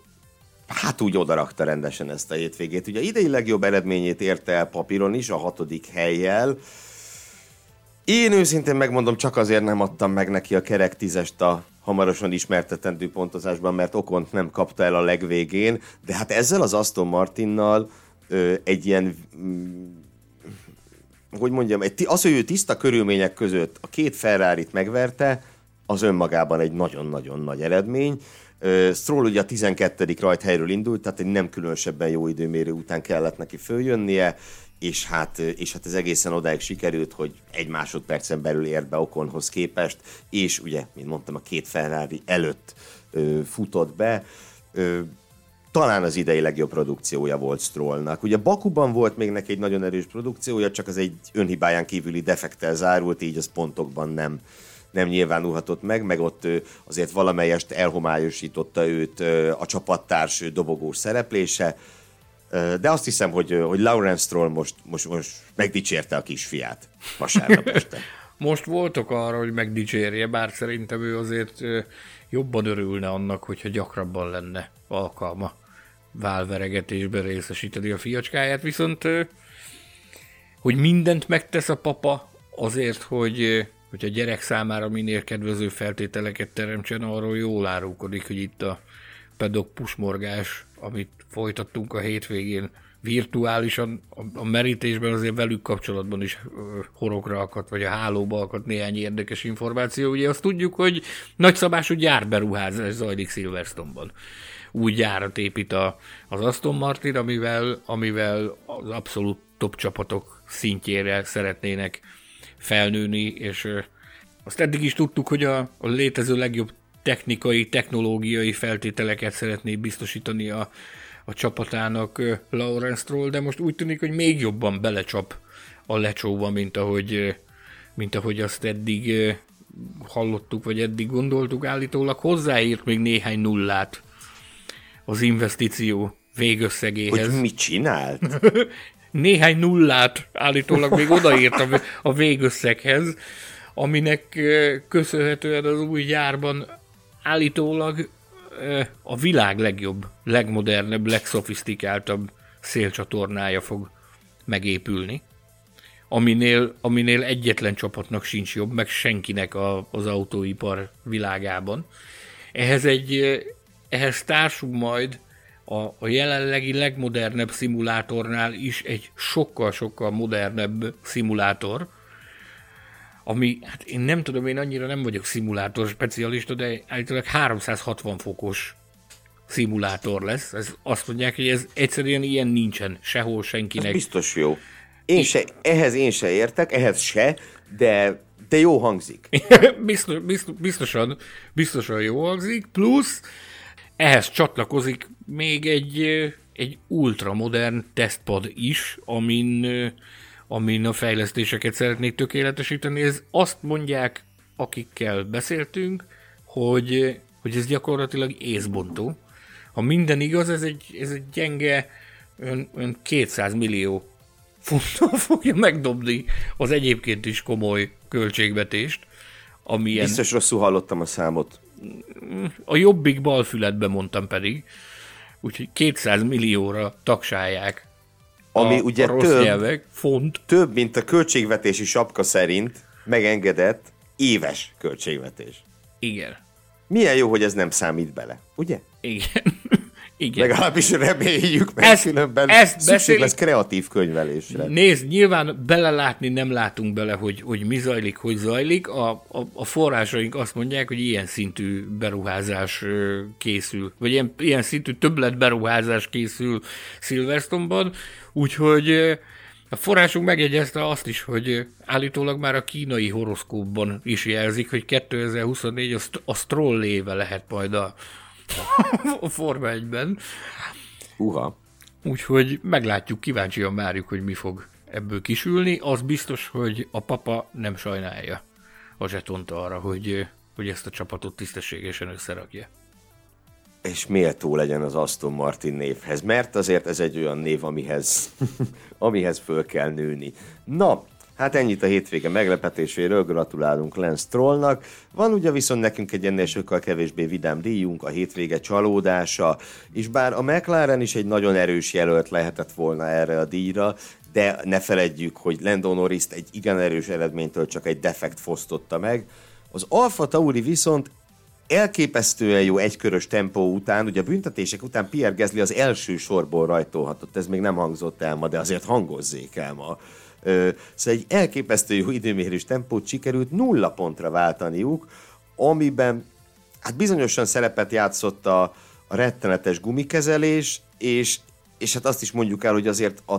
hát úgy odarakta rendesen ezt a hétvégét. Ugye idei legjobb eredményét érte el papíron is, a hatodik helyjel. Én őszintén megmondom, csak azért nem adtam meg neki a kerek tízest a hamarosan ismertetendő pontozásban, mert Okont nem kapta el a legvégén, de hát ezzel az Aston Martinnal ö, egy ilyen mm, hogy mondjam, egy, az, hogy ő tiszta körülmények között a két ferrari megverte, az önmagában egy nagyon-nagyon nagy eredmény. Stroll ugye a 12. rajthelyről indult, tehát egy nem különösebben jó időmérő után kellett neki följönnie, és hát, és hát ez egészen odáig sikerült, hogy egy másodpercen belül ért be Okonhoz képest, és ugye, mint mondtam, a két Ferrari előtt ö, futott be. Ö, talán az idei legjobb produkciója volt Strollnak. Ugye Bakuban volt még neki egy nagyon erős produkciója, csak az egy önhibáján kívüli defektel zárult, így az pontokban nem, nem nyilvánulhatott meg, meg ott azért valamelyest elhomályosította őt a csapattárs dobogós szereplése, de azt hiszem, hogy, hogy Lawrence Stroll most, most, most megdicsérte a kisfiát vasárnap este. most voltok arra, hogy megdicsérje, bár szerintem ő azért jobban örülne annak, hogyha gyakrabban lenne alkalma válveregetésben részesíteni a fiacskáját, viszont hogy mindent megtesz a papa azért, hogy, hogy a gyerek számára minél kedvező feltételeket teremtsen, arról jól árulkodik, hogy itt a pedok pusmorgás, amit folytattunk a hétvégén, virtuálisan a, a merítésben azért velük kapcsolatban is horokra akadt, vagy a hálóba akadt néhány érdekes információ. Ugye azt tudjuk, hogy nagyszabású gyárberuházás zajlik Silverstone-ban új gyárat épít a, az Aston Martin, amivel, amivel az abszolút top csapatok szintjére szeretnének felnőni, és azt eddig is tudtuk, hogy a, a létező legjobb technikai, technológiai feltételeket szeretné biztosítani a, a csapatának Lawrence Stroll, de most úgy tűnik, hogy még jobban belecsap a lecsóba, mint ahogy, mint ahogy azt eddig hallottuk, vagy eddig gondoltuk állítólag. Hozzáírt még néhány nullát az investíció végösszegéhez. Hogy mit csinált? Néhány nullát állítólag még odaírt a, a végösszeghez, aminek köszönhetően az új gyárban állítólag a világ legjobb, legmodernebb, legszofisztikáltabb szélcsatornája fog megépülni, aminél, aminél egyetlen csapatnak sincs jobb, meg senkinek a, az autóipar világában. Ehhez egy ehhez társul majd a, a jelenlegi legmodernebb szimulátornál is egy sokkal-sokkal modernebb szimulátor, ami, hát én nem tudom, én annyira nem vagyok szimulátor specialista, de állítólag 360 fokos szimulátor lesz. Ez azt mondják, hogy ez egyszerűen ilyen nincsen sehol senkinek. Ez biztos jó. Én se, ehhez én se értek, ehhez se, de, de jó hangzik. biztos, biztos, biztosan, biztosan jó hangzik, plusz ehhez csatlakozik még egy, egy ultramodern tesztpad is, amin, amin a fejlesztéseket szeretnék tökéletesíteni. Ez azt mondják, akikkel beszéltünk, hogy, hogy ez gyakorlatilag észbontó. Ha minden igaz, ez egy, ez egy gyenge ön, ön 200 millió fonttal fogja megdobni az egyébként is komoly költségvetést. Amilyen... Biztos rosszul hallottam a számot a jobbik balfületbe mondtam pedig, úgyhogy 200 millióra taksálják ami a, ugye a több, nyelvek, font. több, mint a költségvetési sapka szerint megengedett éves költségvetés. Igen. Milyen jó, hogy ez nem számít bele, ugye? Igen. Igen. Legalábbis reméljük, mert ezt, különben ezt szükség beszélik. lesz kreatív könyvelésre. Nézd, nyilván belelátni nem látunk bele, hogy, hogy mi zajlik, hogy zajlik. A, a, a forrásaink azt mondják, hogy ilyen szintű beruházás készül, vagy ilyen, ilyen szintű többlet beruházás készül Silverstone-ban, úgyhogy a forrásunk megjegyezte azt is, hogy állítólag már a kínai horoszkópban is jelzik, hogy 2024 a, a Stroll éve lehet majd a, a Forma 1-ben. Uha. Úgyhogy meglátjuk, kíváncsian várjuk, hogy mi fog ebből kisülni. Az biztos, hogy a papa nem sajnálja a zsetont arra, hogy, hogy ezt a csapatot tisztességesen összerakja. És méltó legyen az Aston Martin névhez, mert azért ez egy olyan név, amihez, amihez föl kell nőni. Na, Hát ennyit a hétvége meglepetéséről, gratulálunk Lance Strollnak. Van ugye viszont nekünk egy ennél sokkal kevésbé vidám díjunk, a hétvége csalódása, és bár a McLaren is egy nagyon erős jelölt lehetett volna erre a díjra, de ne feledjük, hogy Lando norris egy igen erős eredménytől csak egy defekt fosztotta meg. Az Alfa Tauri viszont elképesztően jó egykörös tempó után, ugye a büntetések után Pierre Gasly az első sorból rajtolhatott, ez még nem hangzott el ma, de azért hangozzék el ma Szóval egy elképesztő jó időmérős tempót sikerült nulla pontra váltaniuk, amiben hát bizonyosan szerepet játszott a, a rettenetes gumikezelés, és, és hát azt is mondjuk el, hogy azért a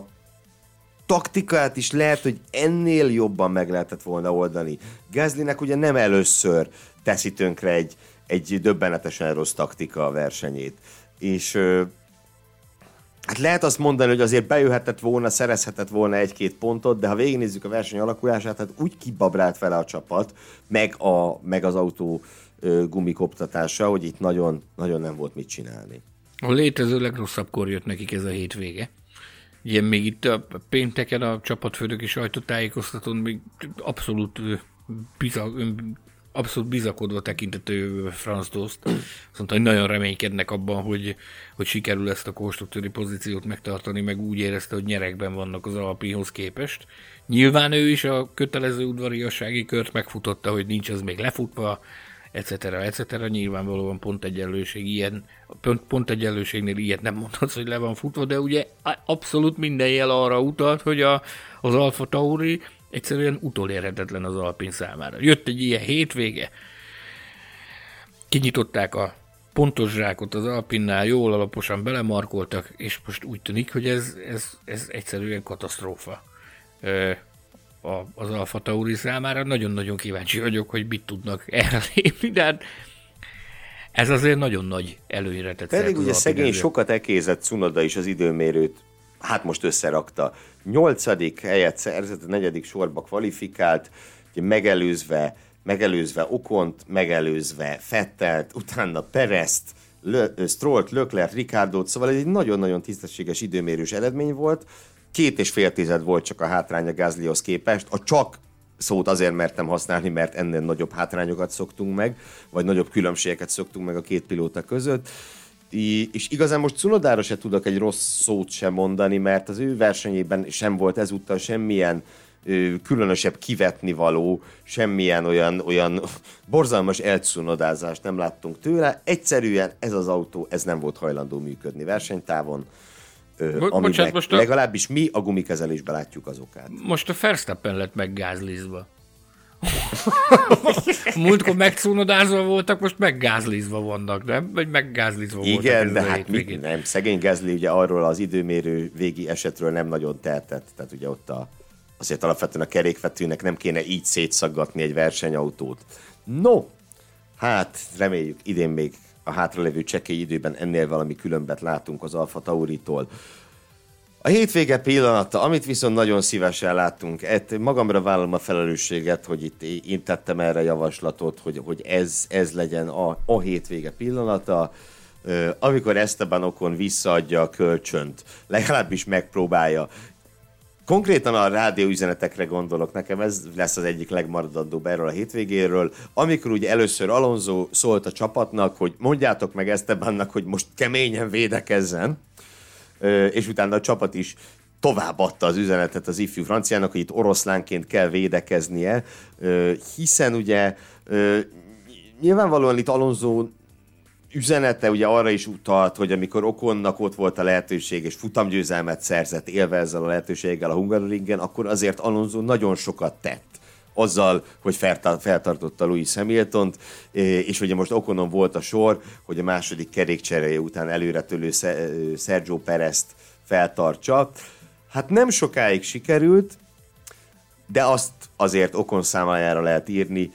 taktikát is lehet, hogy ennél jobban meg lehetett volna oldani. Gázlinek ugye nem először teszi tönkre egy, egy döbbenetesen rossz taktika a versenyét. És Hát lehet azt mondani, hogy azért bejöhetett volna, szerezhetett volna egy-két pontot, de ha végignézzük a verseny alakulását, hát úgy kibabrált vele a csapat, meg, a, meg az autó gumikoptatása, hogy itt nagyon, nagyon nem volt mit csinálni. A létező legrosszabbkor jött nekik ez a hétvége. Ugye még itt a pénteken a csapatfőnök sajtótájékoztatón még abszolút bizag, abszolút bizakodva tekintett ő Franz Dost. Azt mondta, hogy nagyon reménykednek abban, hogy, hogy sikerül ezt a konstruktőri pozíciót megtartani, meg úgy érezte, hogy nyerekben vannak az Alpinhoz képest. Nyilván ő is a kötelező udvariassági kört megfutotta, hogy nincs ez még lefutva, etc. etc. Nyilvánvalóan pont egyenlőség ilyen, pont, pont egyenlőségnél ilyet nem mondhatsz, hogy le van futva, de ugye abszolút minden jel arra utalt, hogy a, az Alfa Tauri egyszerűen utolérhetetlen az Alpin számára. Jött egy ilyen hétvége, kinyitották a pontos zsákot az Alpinnál, jól alaposan belemarkoltak, és most úgy tűnik, hogy ez, ez, ez egyszerűen katasztrófa az Alfa Tauri számára. Nagyon-nagyon kíváncsi vagyok, hogy mit tudnak erre lépni, de hát ez azért nagyon nagy előnyre tett. Pedig ugye szegény sokat ekézett Cunoda is az időmérőt hát most összerakta. Nyolcadik helyet szerzett, a negyedik sorba kvalifikált, megelőzve, megelőzve Okont, megelőzve Fettelt, utána Perezt, Le, Strollt, Lökler, Ricardot, szóval ez egy nagyon-nagyon tisztességes időmérős eredmény volt. Két és fél tized volt csak a hátránya Gázlihoz képest. A csak szót azért mertem használni, mert ennél nagyobb hátrányokat szoktunk meg, vagy nagyobb különbségeket szoktunk meg a két pilóta között és igazán most Cunodára se tudok egy rossz szót sem mondani, mert az ő versenyében sem volt ezúttal semmilyen különösebb kivetni való, semmilyen olyan, olyan borzalmas elcunodázást nem láttunk tőle. Egyszerűen ez az autó, ez nem volt hajlandó működni versenytávon. Bo- bocsánat, most a... legalábbis mi a gumikezelésben látjuk az okát. Most a Verstappen lett meggázlizva. Múltkor megcunodázva voltak, most meggázlizva vannak, nem? Vagy meggázlizva voltak. Igen, de hát mi, nem, szegény Gázli ugye arról az időmérő végi esetről nem nagyon tehetett, tehát ugye ott a, azért alapvetően a kerékvetőnek nem kéne így szétszaggatni egy versenyautót. No, hát reméljük idén még a hátralévő csekély időben ennél valami különbet látunk az Alfa Tauritól. A hétvége pillanata, amit viszont nagyon szívesen láttunk, ett, magamra vállalom a felelősséget, hogy itt én tettem erre javaslatot, hogy, hogy ez, ez legyen a, a hétvége pillanata, amikor Esteban Okon visszaadja a kölcsönt, legalábbis megpróbálja. Konkrétan a rádió üzenetekre gondolok, nekem ez lesz az egyik legmaradandóbb erről a hétvégéről, amikor ugye először Alonso szólt a csapatnak, hogy mondjátok meg Estebannak, hogy most keményen védekezzen, és utána a csapat is továbbadta az üzenetet az ifjú franciának, hogy itt oroszlánként kell védekeznie, hiszen ugye nyilvánvalóan itt Alonso üzenete ugye arra is utalt, hogy amikor Okonnak ott volt a lehetőség, és futamgyőzelmet szerzett, élve ezzel a lehetőséggel a Hungaroringen, akkor azért Alonso nagyon sokat tett azzal, hogy feltartotta Louis hamilton és ugye most Okonon volt a sor, hogy a második kerékcseréje után előretölő Sergio Perezt feltartsa. Hát nem sokáig sikerült, de azt azért okon számájára lehet írni,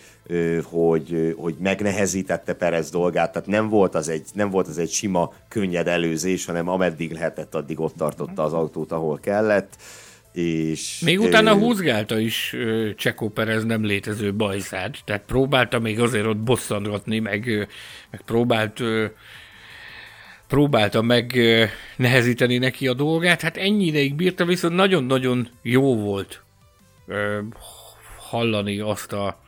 hogy, hogy megnehezítette Perez dolgát, tehát nem volt, az egy, nem volt az egy sima, könnyed előzés, hanem ameddig lehetett, addig ott tartotta az autót, ahol kellett. És, még utána húzgálta is Csekó Perez nem létező bajszát, tehát próbálta még azért ott bosszantgatni, meg, meg próbált próbálta meg nehezíteni neki a dolgát, hát ennyi ideig bírta, viszont nagyon-nagyon jó volt hallani azt a,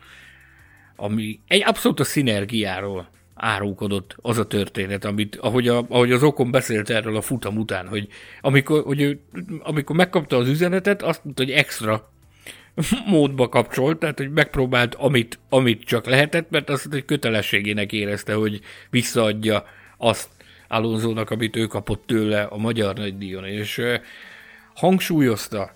ami egy abszolút a szinergiáról árulkodott az a történet, amit, ahogy, a, ahogy az Okon beszélt erről a futam után, hogy amikor, hogy ő, amikor megkapta az üzenetet, azt mondta, hogy extra módba kapcsolt, tehát hogy megpróbált, amit, amit csak lehetett, mert azt hogy kötelességének érezte, hogy visszaadja azt Alonzónak, amit ő kapott tőle a magyar nagydíjon, és hangsúlyozta,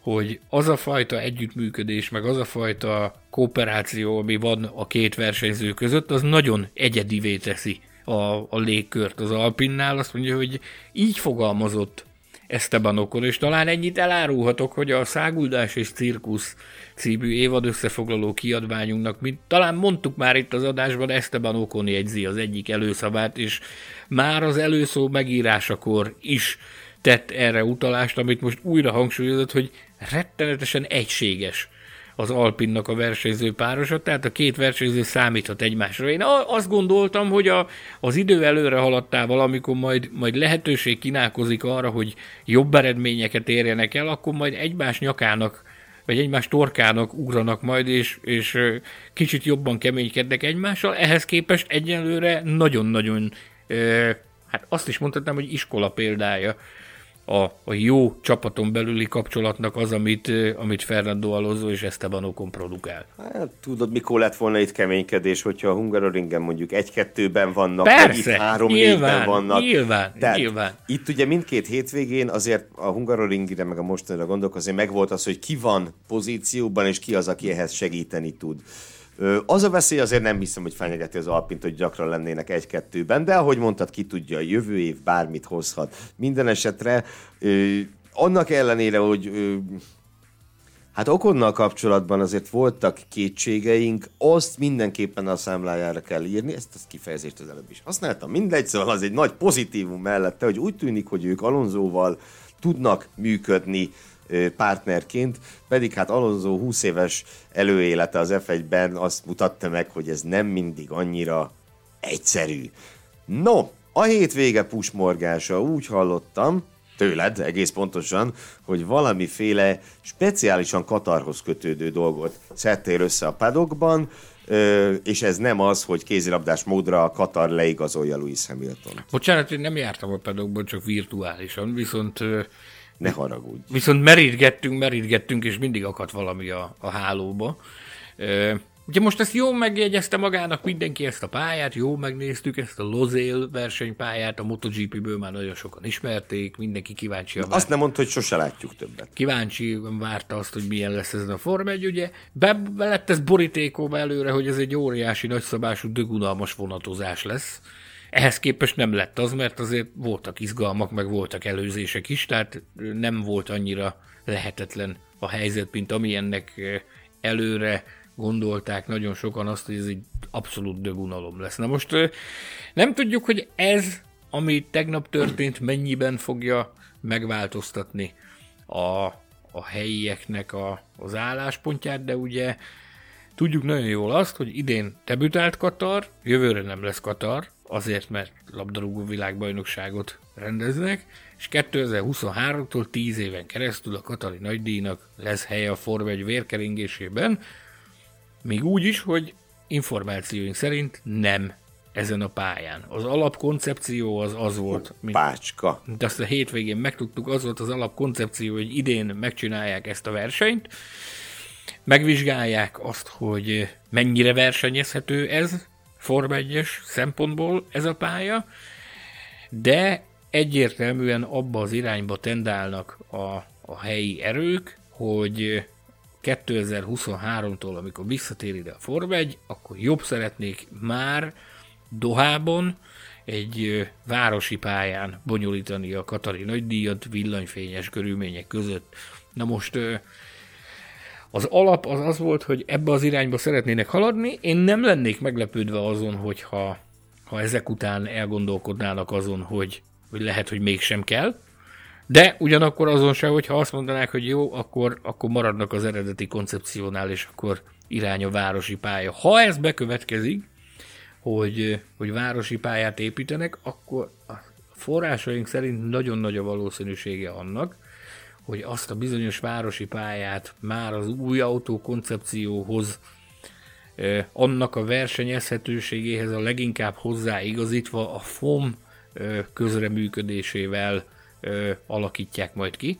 hogy az a fajta együttműködés, meg az a fajta kooperáció, ami van a két versenyző között, az nagyon egyedivé teszi a, a légkört az Alpinnál. Azt mondja, hogy így fogalmazott Esteban Okon, és talán ennyit elárulhatok, hogy a Száguldás és Cirkusz című évad összefoglaló kiadványunknak, mint talán mondtuk már itt az adásban, Esteban Okon jegyzi az egyik előszavát, és már az előszó megírásakor is tett erre utalást, amit most újra hangsúlyozott, hogy rettenetesen egységes az Alpinnak a versenyző párosa, tehát a két versenyző számíthat egymásra. Én azt gondoltam, hogy a, az idő előre haladtával, amikor majd, majd lehetőség kínálkozik arra, hogy jobb eredményeket érjenek el, akkor majd egymás nyakának vagy egymás torkának ugranak majd, és, és kicsit jobban keménykednek egymással. Ehhez képest egyenlőre nagyon-nagyon, hát azt is mondhatnám, hogy iskola példája a, a jó csapaton belüli kapcsolatnak az, amit, amit Fernando Alonso és Esteban Ocon produkál. Hát, tudod, mikor lett volna itt keménykedés, hogyha a Hungaroringen mondjuk egy-kettőben vannak, Persze, vagy itt három-négyben vannak. Nyilván, Tehát nyilván. Itt ugye mindkét hétvégén azért a Hungaroringre, meg a mostanra gondolok, azért megvolt az, hogy ki van pozícióban, és ki az, aki ehhez segíteni tud. Az a veszély azért nem hiszem, hogy fenyegeti az Alpint, hogy gyakran lennének egy-kettőben, de ahogy mondtad, ki tudja, jövő év bármit hozhat. Minden esetre annak ellenére, hogy Hát Okonnal kapcsolatban azért voltak kétségeink, azt mindenképpen a számlájára kell írni, ezt a kifejezést az előbb is használtam. Mindegy, szóval az egy nagy pozitívum mellette, hogy úgy tűnik, hogy ők Alonzóval tudnak működni, partnerként, pedig hát Alonso 20 éves előélete az F1-ben azt mutatta meg, hogy ez nem mindig annyira egyszerű. No, a hétvége pusmorgása úgy hallottam, tőled egész pontosan, hogy valamiféle speciálisan Katarhoz kötődő dolgot szedtél össze a padokban, és ez nem az, hogy kézilabdás módra a Katar leigazolja Louis Hamilton. Bocsánat, én nem jártam a padokban, csak virtuálisan, viszont ne haragudj. Viszont merítgettünk, merítgettünk, és mindig akadt valami a, a hálóba. E, ugye most ezt jól megjegyezte magának mindenki ezt a pályát, jó megnéztük ezt a Lozél versenypályát, a MotoGP-ből már nagyon sokan ismerték, mindenki kíváncsi. Azt nem mondta, hogy sose látjuk többet. Kíváncsi várta azt, hogy milyen lesz ez a Form 1, ugye be, be lett ez borítékóba előre, hogy ez egy óriási nagyszabású, dögunalmas vonatozás lesz ehhez képest nem lett az, mert azért voltak izgalmak, meg voltak előzések is, tehát nem volt annyira lehetetlen a helyzet, mint amilyennek előre gondolták nagyon sokan azt, hogy ez egy abszolút dögunalom lesz. Na most nem tudjuk, hogy ez, ami tegnap történt, mennyiben fogja megváltoztatni a, a helyieknek a, az álláspontját, de ugye tudjuk nagyon jól azt, hogy idén debütált Katar, jövőre nem lesz Katar, azért, mert labdarúgó világbajnokságot rendeznek, és 2023-tól 10 éven keresztül a Katari nagydíjnak lesz helye a Forma 1 vérkeringésében, még úgy is, hogy információink szerint nem ezen a pályán. Az alapkoncepció az az volt, mint, Pácska. mint azt a hétvégén megtudtuk, az volt az alapkoncepció, hogy idén megcsinálják ezt a versenyt, megvizsgálják azt, hogy mennyire versenyezhető ez, Form 1 szempontból ez a pálya, de egyértelműen abba az irányba tendálnak a, a helyi erők, hogy 2023-tól, amikor visszatér ide a Form 1, akkor jobb szeretnék már Dohában egy városi pályán bonyolítani a Katari nagydíjat villanyfényes körülmények között. Na most Az alap az az volt, hogy ebbe az irányba szeretnének haladni. Én nem lennék meglepődve azon, hogyha ha ezek után elgondolkodnának azon, hogy, hogy lehet, hogy mégsem kell. De ugyanakkor azon sem, hogyha azt mondanák, hogy jó, akkor, akkor maradnak az eredeti koncepciónál, és akkor irány a városi pálya. Ha ez bekövetkezik, hogy, hogy városi pályát építenek, akkor a forrásaink szerint nagyon nagy a valószínűsége annak, hogy azt a bizonyos városi pályát már az új autó koncepcióhoz, annak a versenyezhetőségéhez a leginkább hozzáigazítva a FOM közreműködésével alakítják majd ki.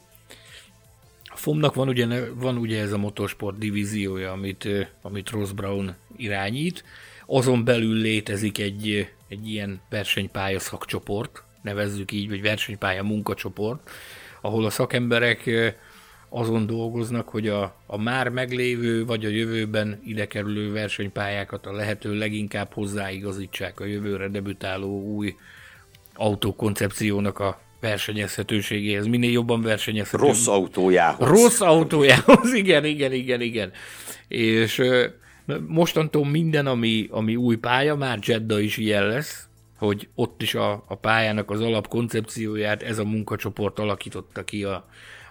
A FOM-nak van ugye, van ugye ez a motorsport divíziója, amit, amit Ross Brown irányít, azon belül létezik egy, egy ilyen versenypálya szakcsoport, nevezzük így, vagy versenypálya munkacsoport, ahol a szakemberek azon dolgoznak, hogy a, a már meglévő vagy a jövőben ide kerülő versenypályákat a lehető leginkább hozzáigazítsák a jövőre debütáló új autókoncepciónak a versenyezhetőségéhez, minél jobban versenyezhető. Rossz autójához. Rossz autójához, igen, igen, igen, igen. És mostantól minden, ami, ami új pálya, már Jeddah is ilyen lesz, hogy ott is a, a pályának az alapkoncepcióját ez a munkacsoport alakította ki a,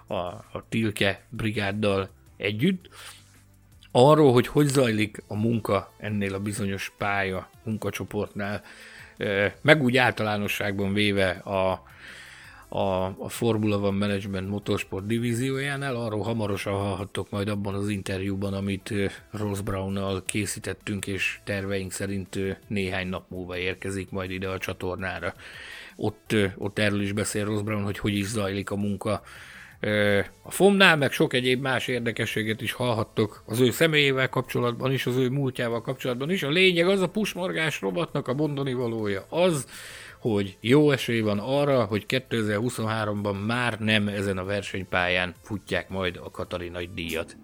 a, a Tilke brigáddal együtt. Arról, hogy hogy zajlik a munka ennél a bizonyos pálya munkacsoportnál, meg úgy általánosságban véve a, a, a Formula One Management Motorsport divíziójánál. Arról hamarosan hallhattok majd abban az interjúban, amit Ross Brown-nal készítettünk, és terveink szerint néhány nap múlva érkezik majd ide a csatornára. Ott, ott erről is beszél Ross Brown, hogy hogy is zajlik a munka a FOM-nál, meg sok egyéb más érdekességet is hallhattok az ő személyével kapcsolatban is, az ő múltjával kapcsolatban is. A lényeg az a pusmorgás rovatnak a mondani valója az, hogy jó esély van arra, hogy 2023-ban már nem ezen a versenypályán futják majd a Katarinai díjat.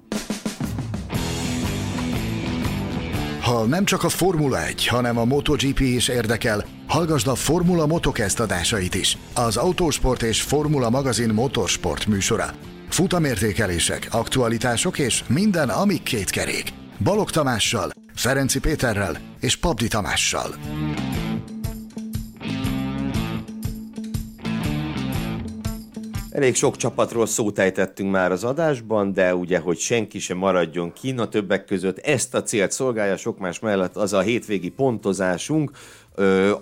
Ha nem csak a Formula 1, hanem a MotoGP is érdekel, hallgasd a Formula Motocast adásait is, az Autósport és Formula magazin motorsport műsora. Futamértékelések, aktualitások és minden, ami két kerék. Balog Tamással, Ferenci Péterrel és Pabdi Tamással. Elég sok csapatról szót ejtettünk már az adásban, de ugye, hogy senki sem maradjon ki, a többek között ezt a célt szolgálja sok más mellett az a hétvégi pontozásunk,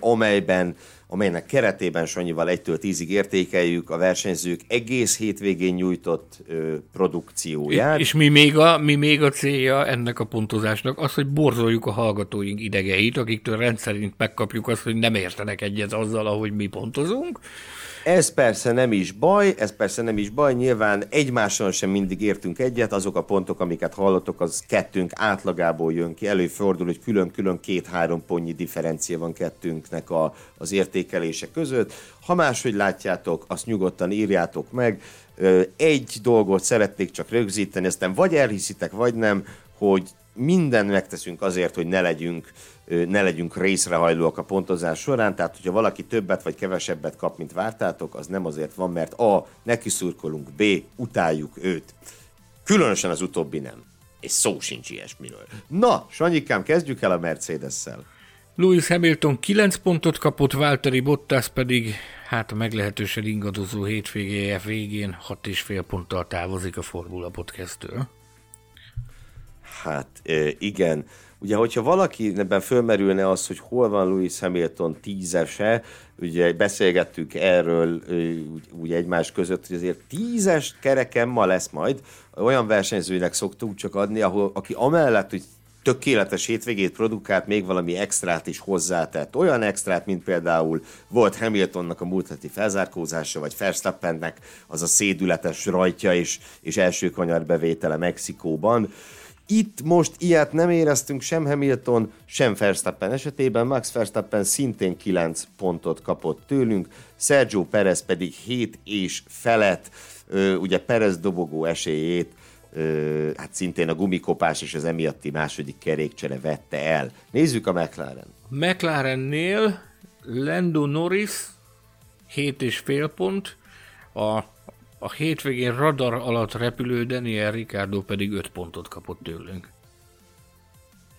amelyben amelynek keretében Sanyival 1-től 10-ig értékeljük a versenyzők egész hétvégén nyújtott ö, produkcióját. És mi még, a, mi még a célja ennek a pontozásnak? Az, hogy borzoljuk a hallgatóink idegeit, akiktől rendszerint megkapjuk azt, hogy nem értenek egyet azzal, ahogy mi pontozunk. Ez persze nem is baj, ez persze nem is baj, nyilván egymáson sem mindig értünk egyet, azok a pontok, amiket hallottok, az kettőnk átlagából jön ki, előfordul, hogy külön-külön két-három pontnyi differencia van kettőnknek a, az értékelése között. Ha máshogy látjátok, azt nyugodtan írjátok meg. Egy dolgot szeretnék csak rögzíteni, aztán vagy elhiszitek, vagy nem, hogy minden megteszünk azért, hogy ne legyünk, ne legyünk részrehajlóak a pontozás során, tehát hogyha valaki többet vagy kevesebbet kap, mint vártátok, az nem azért van, mert A. neki szurkolunk, B. utáljuk őt. Különösen az utóbbi nem. És szó sincs ilyesmiről. Na, Sanyikám, kezdjük el a Mercedes-szel. Lewis Hamilton 9 pontot kapott, Valtteri Bottas pedig hát a meglehetősen ingadozó hétvégéje végén 6,5 ponttal távozik a Formula Podcast-től. Hát igen. Ugye, hogyha valaki ebben fölmerülne az, hogy hol van Lewis Hamilton tízese, ugye beszélgettük erről úgy, egymás között, hogy azért tízes kereken ma lesz majd, olyan versenyzőnek szoktuk csak adni, ahol, aki amellett, hogy tökéletes hétvégét produkált, még valami extrát is hozzátett. Olyan extrát, mint például volt Hamiltonnak a múlt heti felzárkózása, vagy Verstappennek az a szédületes rajtja és, és első kanyar bevétele Mexikóban. Itt most ilyet nem éreztünk sem Hamilton, sem Verstappen esetében. Max Verstappen szintén 9 pontot kapott tőlünk, Sergio Perez pedig 7 és felett, ugye Perez dobogó esélyét hát szintén a gumikopás és az emiatti második kerékcsere vette el. Nézzük a McLaren. McLarennél Lando Norris 7,5 pont, a a hétvégén radar alatt repülő Daniel Ricardo pedig 5 pontot kapott tőlünk.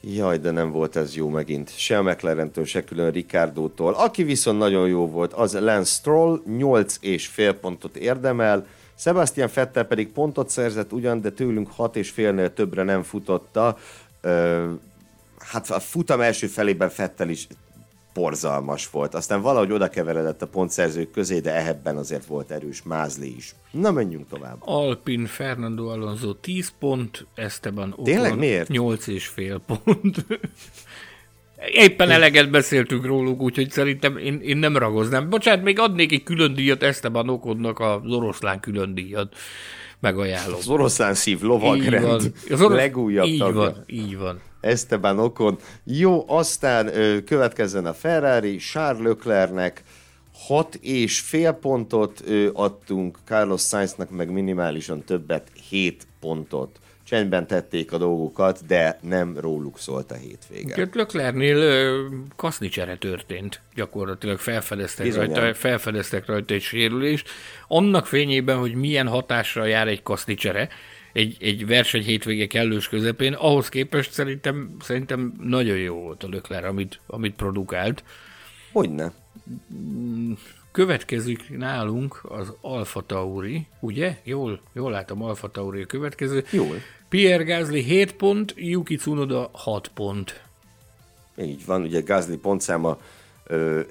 Jaj, de nem volt ez jó megint. Se a McLaren-től, se külön Ricardo-tól. Aki viszont nagyon jó volt, az Lance Stroll, 8 és fél pontot érdemel. Sebastian Vettel pedig pontot szerzett ugyan, de tőlünk 6 és félnél többre nem futotta. Ö, hát a futam első felében Fettel is borzalmas volt. Aztán valahogy oda keveredett a pontszerzők közé, de ebben azért volt erős Mázli is. Na, menjünk tovább. Alpin Fernando Alonso 10 pont, Esteban Ocon Tényleg miért? 8 és fél pont. Éppen eleget beszéltünk róluk, úgyhogy szerintem én, én nem ragoznám. Bocsánat, még adnék egy külön díjat Esteban Okonnak az oroszlán külön díjat. Megajánlom. Az oroszlán szív lovagrend Az orosz... legújabb így tagja. van, így van. Esteban Ocon. Jó, aztán következzen a Ferrari, Charles Leclercnek 6 és fél pontot adtunk, Carlos Sainznak meg minimálisan többet, 7 pontot. Csendben tették a dolgokat, de nem róluk szólt a hétvége. Löklernél kasznicsere történt. Gyakorlatilag felfedeztek Bizonyám. rajta, felfedeztek rajta egy sérülést. Annak fényében, hogy milyen hatással jár egy kasznicsere, egy, egy verseny hétvége kellős közepén, ahhoz képest szerintem, szerintem nagyon jó volt a Lökler, amit, amit produkált. Hogyne? Következik nálunk az Alfa Tauri, ugye? Jól, jól látom, Alfa Tauri a következő. Jól. Pierre Gasly 7 pont, Yuki Tsunoda 6 pont. Így van, ugye Gázli pontszáma,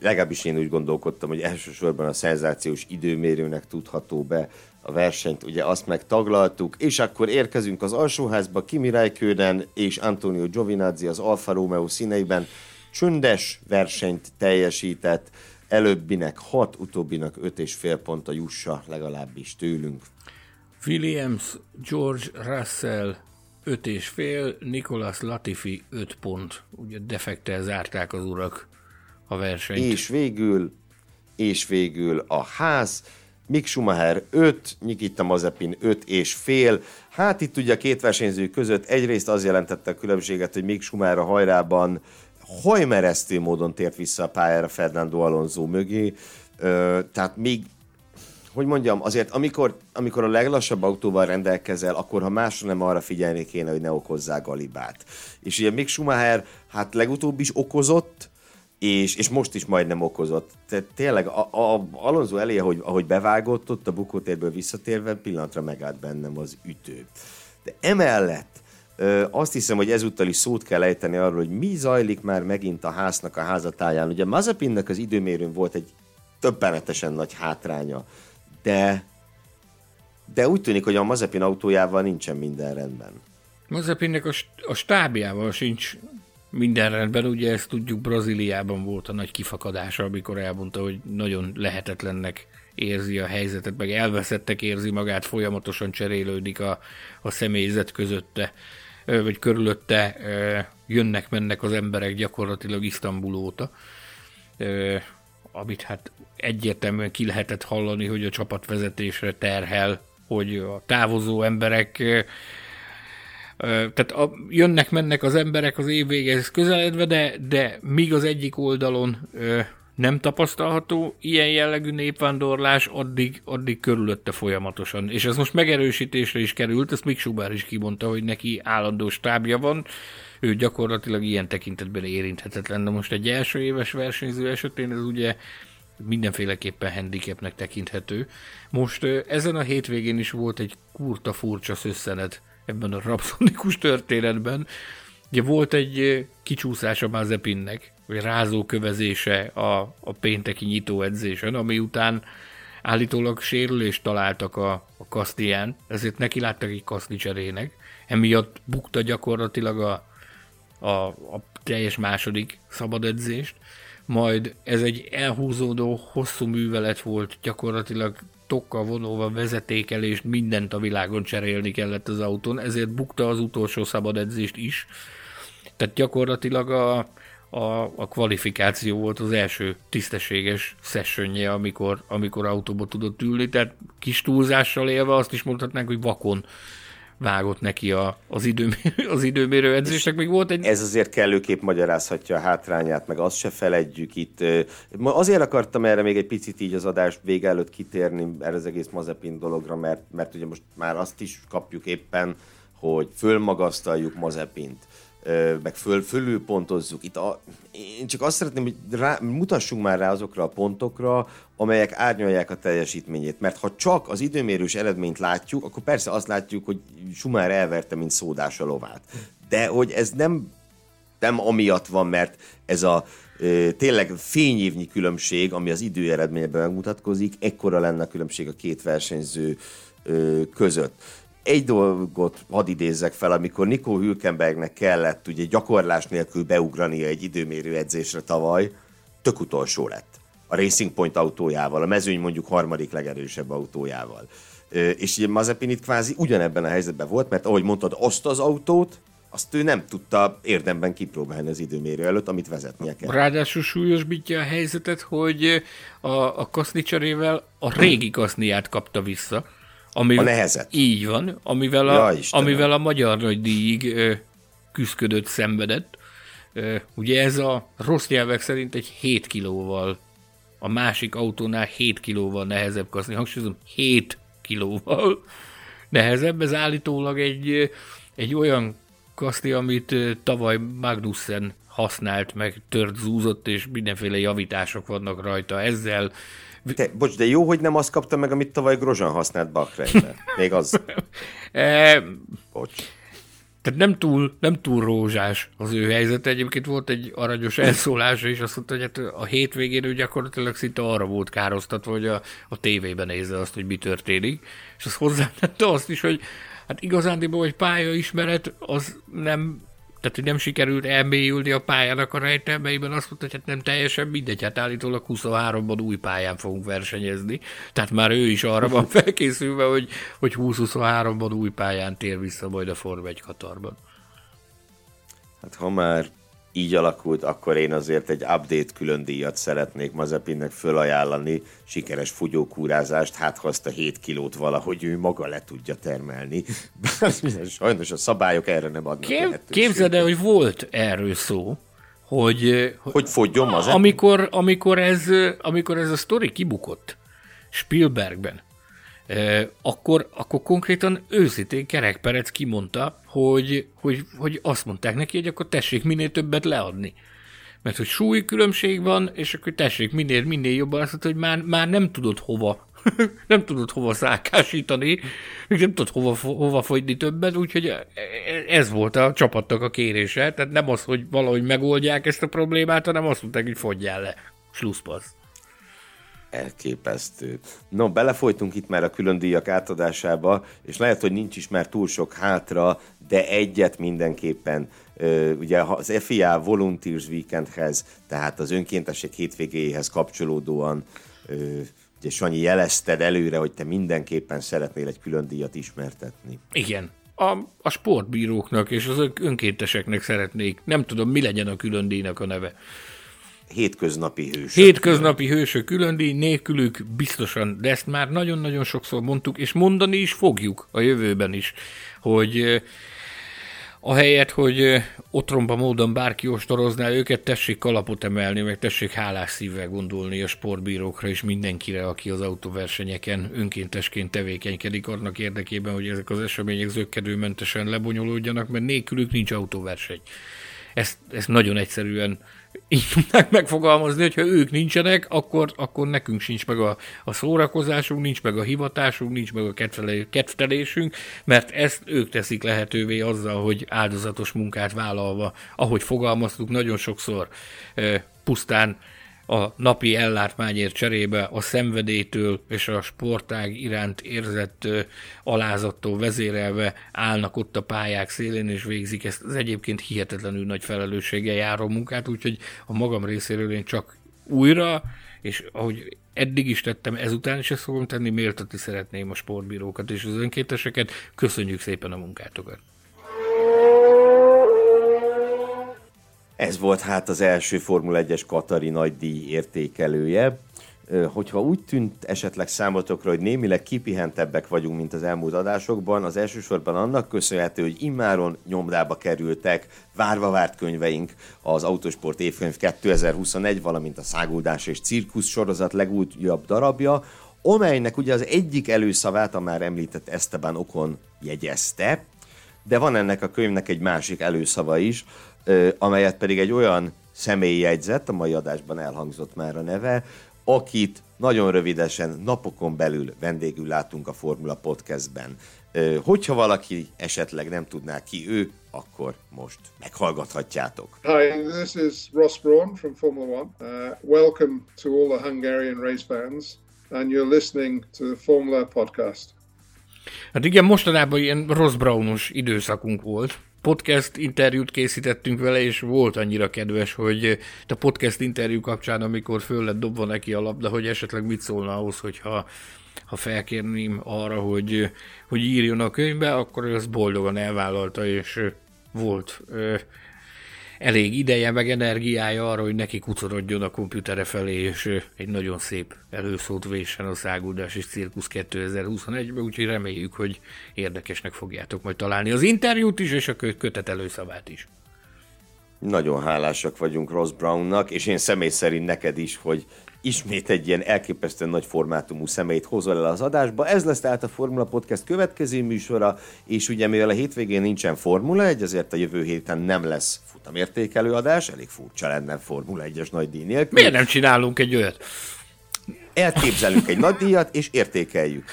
legalábbis én úgy gondolkodtam, hogy elsősorban a szenzációs időmérőnek tudható be a versenyt, ugye azt meg taglaltuk, és akkor érkezünk az alsóházba, Kimi Räikkönen és Antonio Giovinazzi az Alfa Romeo színeiben csöndes versenyt teljesített, előbbinek 6, utóbbinak 5 és fél pont a jussa legalábbis tőlünk. Williams, George Russell 5 és fél, Nicolas Latifi 5 pont. Ugye defektel zárták az urak a versenyt. És végül, és végül a ház, Mick Schumacher 5, Nikita Mazepin 5 és fél. Hát itt ugye a két versenyző között egyrészt az jelentette a különbséget, hogy Mick Schumacher a hajrában hajmeresztő módon tért vissza a pályára Fernando Alonso mögé, Ö, tehát még hogy mondjam, azért amikor, amikor a leglassabb autóval rendelkezel, akkor ha másra nem arra figyelni kéne, hogy ne okozzál galibát. És ugye Mick Schumacher, hát legutóbb is okozott, és, és most is majdnem okozott. Tehát tényleg a, a Alonso elé, ahogy, ahogy bevágott ott a bukótérből visszatérve, pillanatra megállt bennem az ütő. De emellett ö, azt hiszem, hogy ezúttal is szót kell ejteni arról, hogy mi zajlik már megint a háznak a házatáján. Ugye Mazepinnek az időmérőn volt egy többenetesen nagy hátránya, de de úgy tűnik, hogy a Mazepin autójával nincsen minden rendben. Mazepinnek a, st- a stábjával sincs minden rendben, ugye ezt tudjuk, Brazíliában volt a nagy kifakadása, amikor elmondta, hogy nagyon lehetetlennek érzi a helyzetet, meg elveszettek érzi magát, folyamatosan cserélődik a, a személyzet közötte, vagy körülötte, jönnek-mennek az emberek gyakorlatilag Isztambul óta, amit hát egyértelműen ki lehetett hallani, hogy a csapatvezetésre terhel, hogy a távozó emberek tehát a, jönnek-mennek az emberek az év végéhez közeledve, de, de míg az egyik oldalon ö, nem tapasztalható ilyen jellegű népvándorlás, addig, addig körülötte folyamatosan. És ez most megerősítésre is került, ezt Schumacher is kimondta, hogy neki állandó stábja van, ő gyakorlatilag ilyen tekintetben érinthetetlen. De most egy első éves versenyző esetén ez ugye mindenféleképpen handicapnek tekinthető. Most ezen a hétvégén is volt egy kurta furcsa szösszenet ebben a rapszonikus történetben. Ugye volt egy ö, kicsúszás a Mazepinnek, vagy rázó kövezése a, a pénteki nyitóedzésen, ami után állítólag sérülést találtak a, a kasztián, ezért neki láttak egy kaszti cserének. Emiatt bukta gyakorlatilag a, a, a teljes második szabad edzést, majd ez egy elhúzódó, hosszú művelet volt, gyakorlatilag tokkal vonulva vezetékelést, mindent a világon cserélni kellett az autón, ezért bukta az utolsó szabad edzést is. Tehát gyakorlatilag a, a, a kvalifikáció volt az első tisztességes sessionje, amikor, amikor autóba tudott ülni, tehát kis túlzással élve azt is mondhatnánk, hogy vakon vágott neki a, az, időmérő, az időmérő edzésnek. Még volt egy... Ez azért kellőképp magyarázhatja a hátrányát, meg azt se feledjük itt. Azért akartam erre még egy picit így az adás vége előtt kitérni erre az egész Mazepin dologra, mert, mert ugye most már azt is kapjuk éppen, hogy fölmagasztaljuk Mazepint meg föl, fölülpontozzuk. Itt a, én csak azt szeretném, hogy rá, mutassunk már rá azokra a pontokra, amelyek árnyalják a teljesítményét. Mert ha csak az időmérős eredményt látjuk, akkor persze azt látjuk, hogy Schumacher elverte, mint szódás a lovát. De hogy ez nem, nem amiatt van, mert ez a tényleg fényévnyi különbség, ami az idő eredményben megmutatkozik, ekkora lenne a különbség a két versenyző között egy dolgot hadd idézzek fel, amikor Nico Hülkenbergnek kellett ugye gyakorlás nélkül beugrania egy időmérő edzésre tavaly, tök utolsó lett. A Racing Point autójával, a mezőny mondjuk harmadik legerősebb autójával. És ugye Mazepin itt kvázi ugyanebben a helyzetben volt, mert ahogy mondtad, azt az autót, azt ő nem tudta érdemben kipróbálni az időmérő előtt, amit vezetnie kell. Ráadásul súlyosbítja a helyzetet, hogy a, a kaszni cserével a régi kaszniát kapta vissza ami, a nehezet. Így van, amivel a, ja, amivel a magyar nagy díjig küzdködött, szenvedett. Ugye ez a rossz nyelvek szerint egy 7 kilóval, a másik autónál 7 kilóval nehezebb kaszni. Hangsúlyozom, 7 kilóval nehezebb. Ez állítólag egy, egy olyan kaszni, amit tavaly Magnussen használt, meg tört, zúzott, és mindenféle javítások vannak rajta. Ezzel te, bocs, de jó, hogy nem azt kapta meg, amit tavaly Grozan használt Bakreinben. Még az. e, bocs. Tehát nem túl, nem túl rózsás az ő helyzet. Egyébként volt egy aranyos elszólása, és azt mondta, hogy hát a hétvégén ő gyakorlatilag szinte arra volt károsztatva, hogy a, a tévében nézze azt, hogy mi történik. És az hozzátette azt is, hogy hát igazándiból, hogy pályaismeret az nem tehát, hogy nem sikerült elmélyülni a pályának a rejtelmeiben, azt mondta, hogy hát nem teljesen mindegy, hát állítólag 23-ban új pályán fogunk versenyezni. Tehát már ő is arra van felkészülve, hogy, hogy 20-23-ban új pályán tér vissza majd a Form 1 Katarban. Hát ha már így alakult, akkor én azért egy update külön díjat szeretnék Mazepinnek fölajánlani, sikeres fogyókúrázást, hát ha azt a 7 kilót valahogy ő maga le tudja termelni. Sajnos a szabályok erre nem adnak Kép, Képzeld el, hogy volt erről szó, hogy, hogy fogjon Mazepin? Amikor, amikor, ez, amikor ez a sztori kibukott Spielbergben, akkor, akkor konkrétan őszintén Kerek Perec kimondta, hogy, hogy, hogy azt mondták neki, hogy akkor tessék minél többet leadni. Mert hogy súly különbség van, és akkor tessék minél, minél jobban azt mondta, hogy már, már nem tudod hova nem tudod hova szákásítani, nem tudod hova, hova fogyni többet, úgyhogy ez volt a csapatnak a kérése. Tehát nem az, hogy valahogy megoldják ezt a problémát, hanem azt mondták, hogy fogyjál le. Slusszpassz elképesztő. No, belefolytunk itt már a külön díjak átadásába, és lehet, hogy nincs is már túl sok hátra, de egyet mindenképpen. Ugye az FIA Volunteers Weekendhez, tehát az önkéntesség hétvégéhez kapcsolódóan ugye Sanyi jelezted előre, hogy te mindenképpen szeretnél egy külön díjat ismertetni. Igen, a, a sportbíróknak és az önkénteseknek szeretnék. Nem tudom, mi legyen a külön díjnak a neve hétköznapi hősök. Hétköznapi hősök külön díj, nélkülük biztosan, de ezt már nagyon-nagyon sokszor mondtuk, és mondani is fogjuk a jövőben is, hogy ahelyett, hogy otromba módon bárki ostorozná őket, tessék kalapot emelni, meg tessék hálás szívvel gondolni a sportbírókra és mindenkire, aki az autóversenyeken önkéntesként tevékenykedik annak érdekében, hogy ezek az események zöggenőmentesen lebonyolódjanak, mert nélkülük nincs autóverseny. Ezt, ezt nagyon egyszerűen így tudnák megfogalmazni, hogy ha ők nincsenek, akkor, akkor nekünk sincs meg a, a szórakozásunk, nincs meg a hivatásunk, nincs meg a kedvtelésünk, mert ezt ők teszik lehetővé azzal, hogy áldozatos munkát vállalva, ahogy fogalmaztuk nagyon sokszor, pusztán a napi ellátmányért cserébe a szenvedélytől és a sportág iránt érzett alázattól vezérelve állnak ott a pályák szélén, és végzik ezt az egyébként hihetetlenül nagy felelősséggel járó munkát, úgyhogy a magam részéről én csak újra, és ahogy eddig is tettem, ezután is ezt fogom tenni, méltatni szeretném a sportbírókat és az önkénteseket. Köszönjük szépen a munkátokat! Ez volt hát az első Formula 1-es Katari nagydíj értékelője. Hogyha úgy tűnt esetleg számotokra, hogy némileg kipihentebbek vagyunk, mint az elmúlt adásokban, az elsősorban annak köszönhető, hogy immáron nyomdába kerültek várva várt könyveink, az Autosport évkönyv 2021, valamint a Száguldás és Cirkusz sorozat legújabb darabja, amelynek ugye az egyik előszavát a már említett Esteban Okon jegyezte, de van ennek a könyvnek egy másik előszava is, amelyet pedig egy olyan személy jegyzett, a mai adásban elhangzott már a neve, akit nagyon rövidesen napokon belül vendégül látunk a Formula Podcastben. Hogyha valaki esetleg nem tudná ki ő, akkor most meghallgathatjátok. Hi, this is Ross Braun from Formula One. Uh, welcome to all the Hungarian race fans, and you're listening to the Formula Podcast. Hát igen, mostanában ilyen Ross Brownos időszakunk volt podcast interjút készítettünk vele, és volt annyira kedves, hogy a podcast interjú kapcsán, amikor föl lett dobva neki a labda, hogy esetleg mit szólna ahhoz, hogyha ha felkérném arra, hogy, hogy írjon a könyvbe, akkor ő ezt boldogan elvállalta, és volt elég ideje, meg energiája arra, hogy neki kucorodjon a komputere felé, és egy nagyon szép előszót vésen a Száguldás és Cirkusz 2021-ben, úgyhogy reméljük, hogy érdekesnek fogjátok majd találni az interjút is, és a kötet előszavát is. Nagyon hálásak vagyunk Ross Brownnak, és én személy szerint neked is, hogy ismét egy ilyen elképesztően nagy formátumú személyt hozol el az adásba. Ez lesz tehát a Formula Podcast következő műsora, és ugye mivel a hétvégén nincsen Formula 1, ezért a jövő héten nem lesz futamértékelő adás, elég furcsa lenne Formula 1-es nagy díj nélkül. Miért nem csinálunk egy olyat? elképzelünk egy nagy díjat, és értékeljük.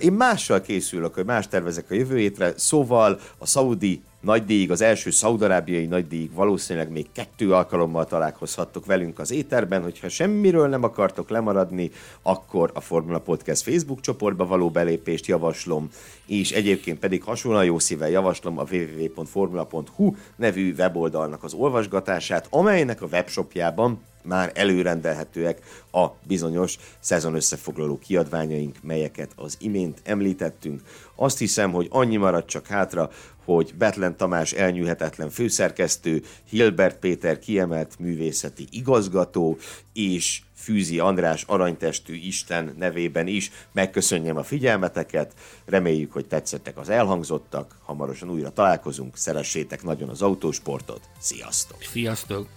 Én mással készülök, hogy más tervezek a jövő hétre, szóval a Saudi nagydíjig, az első szaudarábiai nagydíjig valószínűleg még kettő alkalommal találkozhattok velünk az éterben, hogyha semmiről nem akartok lemaradni, akkor a Formula Podcast Facebook csoportba való belépést javaslom, és egyébként pedig hasonlóan jó szívvel javaslom a www.formula.hu nevű weboldalnak az olvasgatását, amelynek a webshopjában már előrendelhetőek a bizonyos szezon összefoglaló kiadványaink, melyeket az imént említettünk. Azt hiszem, hogy annyi maradt csak hátra, hogy Betlen Tamás elnyűhetetlen főszerkesztő, Hilbert Péter kiemelt művészeti igazgató, és Fűzi András aranytestű Isten nevében is megköszönjem a figyelmeteket, reméljük, hogy tetszettek az elhangzottak, hamarosan újra találkozunk, szeressétek nagyon az autósportot, sziasztok! Sziasztok!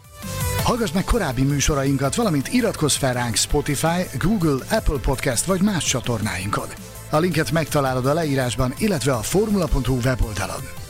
Hallgass meg korábbi műsorainkat, valamint iratkozz fel ránk Spotify, Google, Apple Podcast vagy más csatornáinkon. A linket megtalálod a leírásban, illetve a formula.hu weboldalon.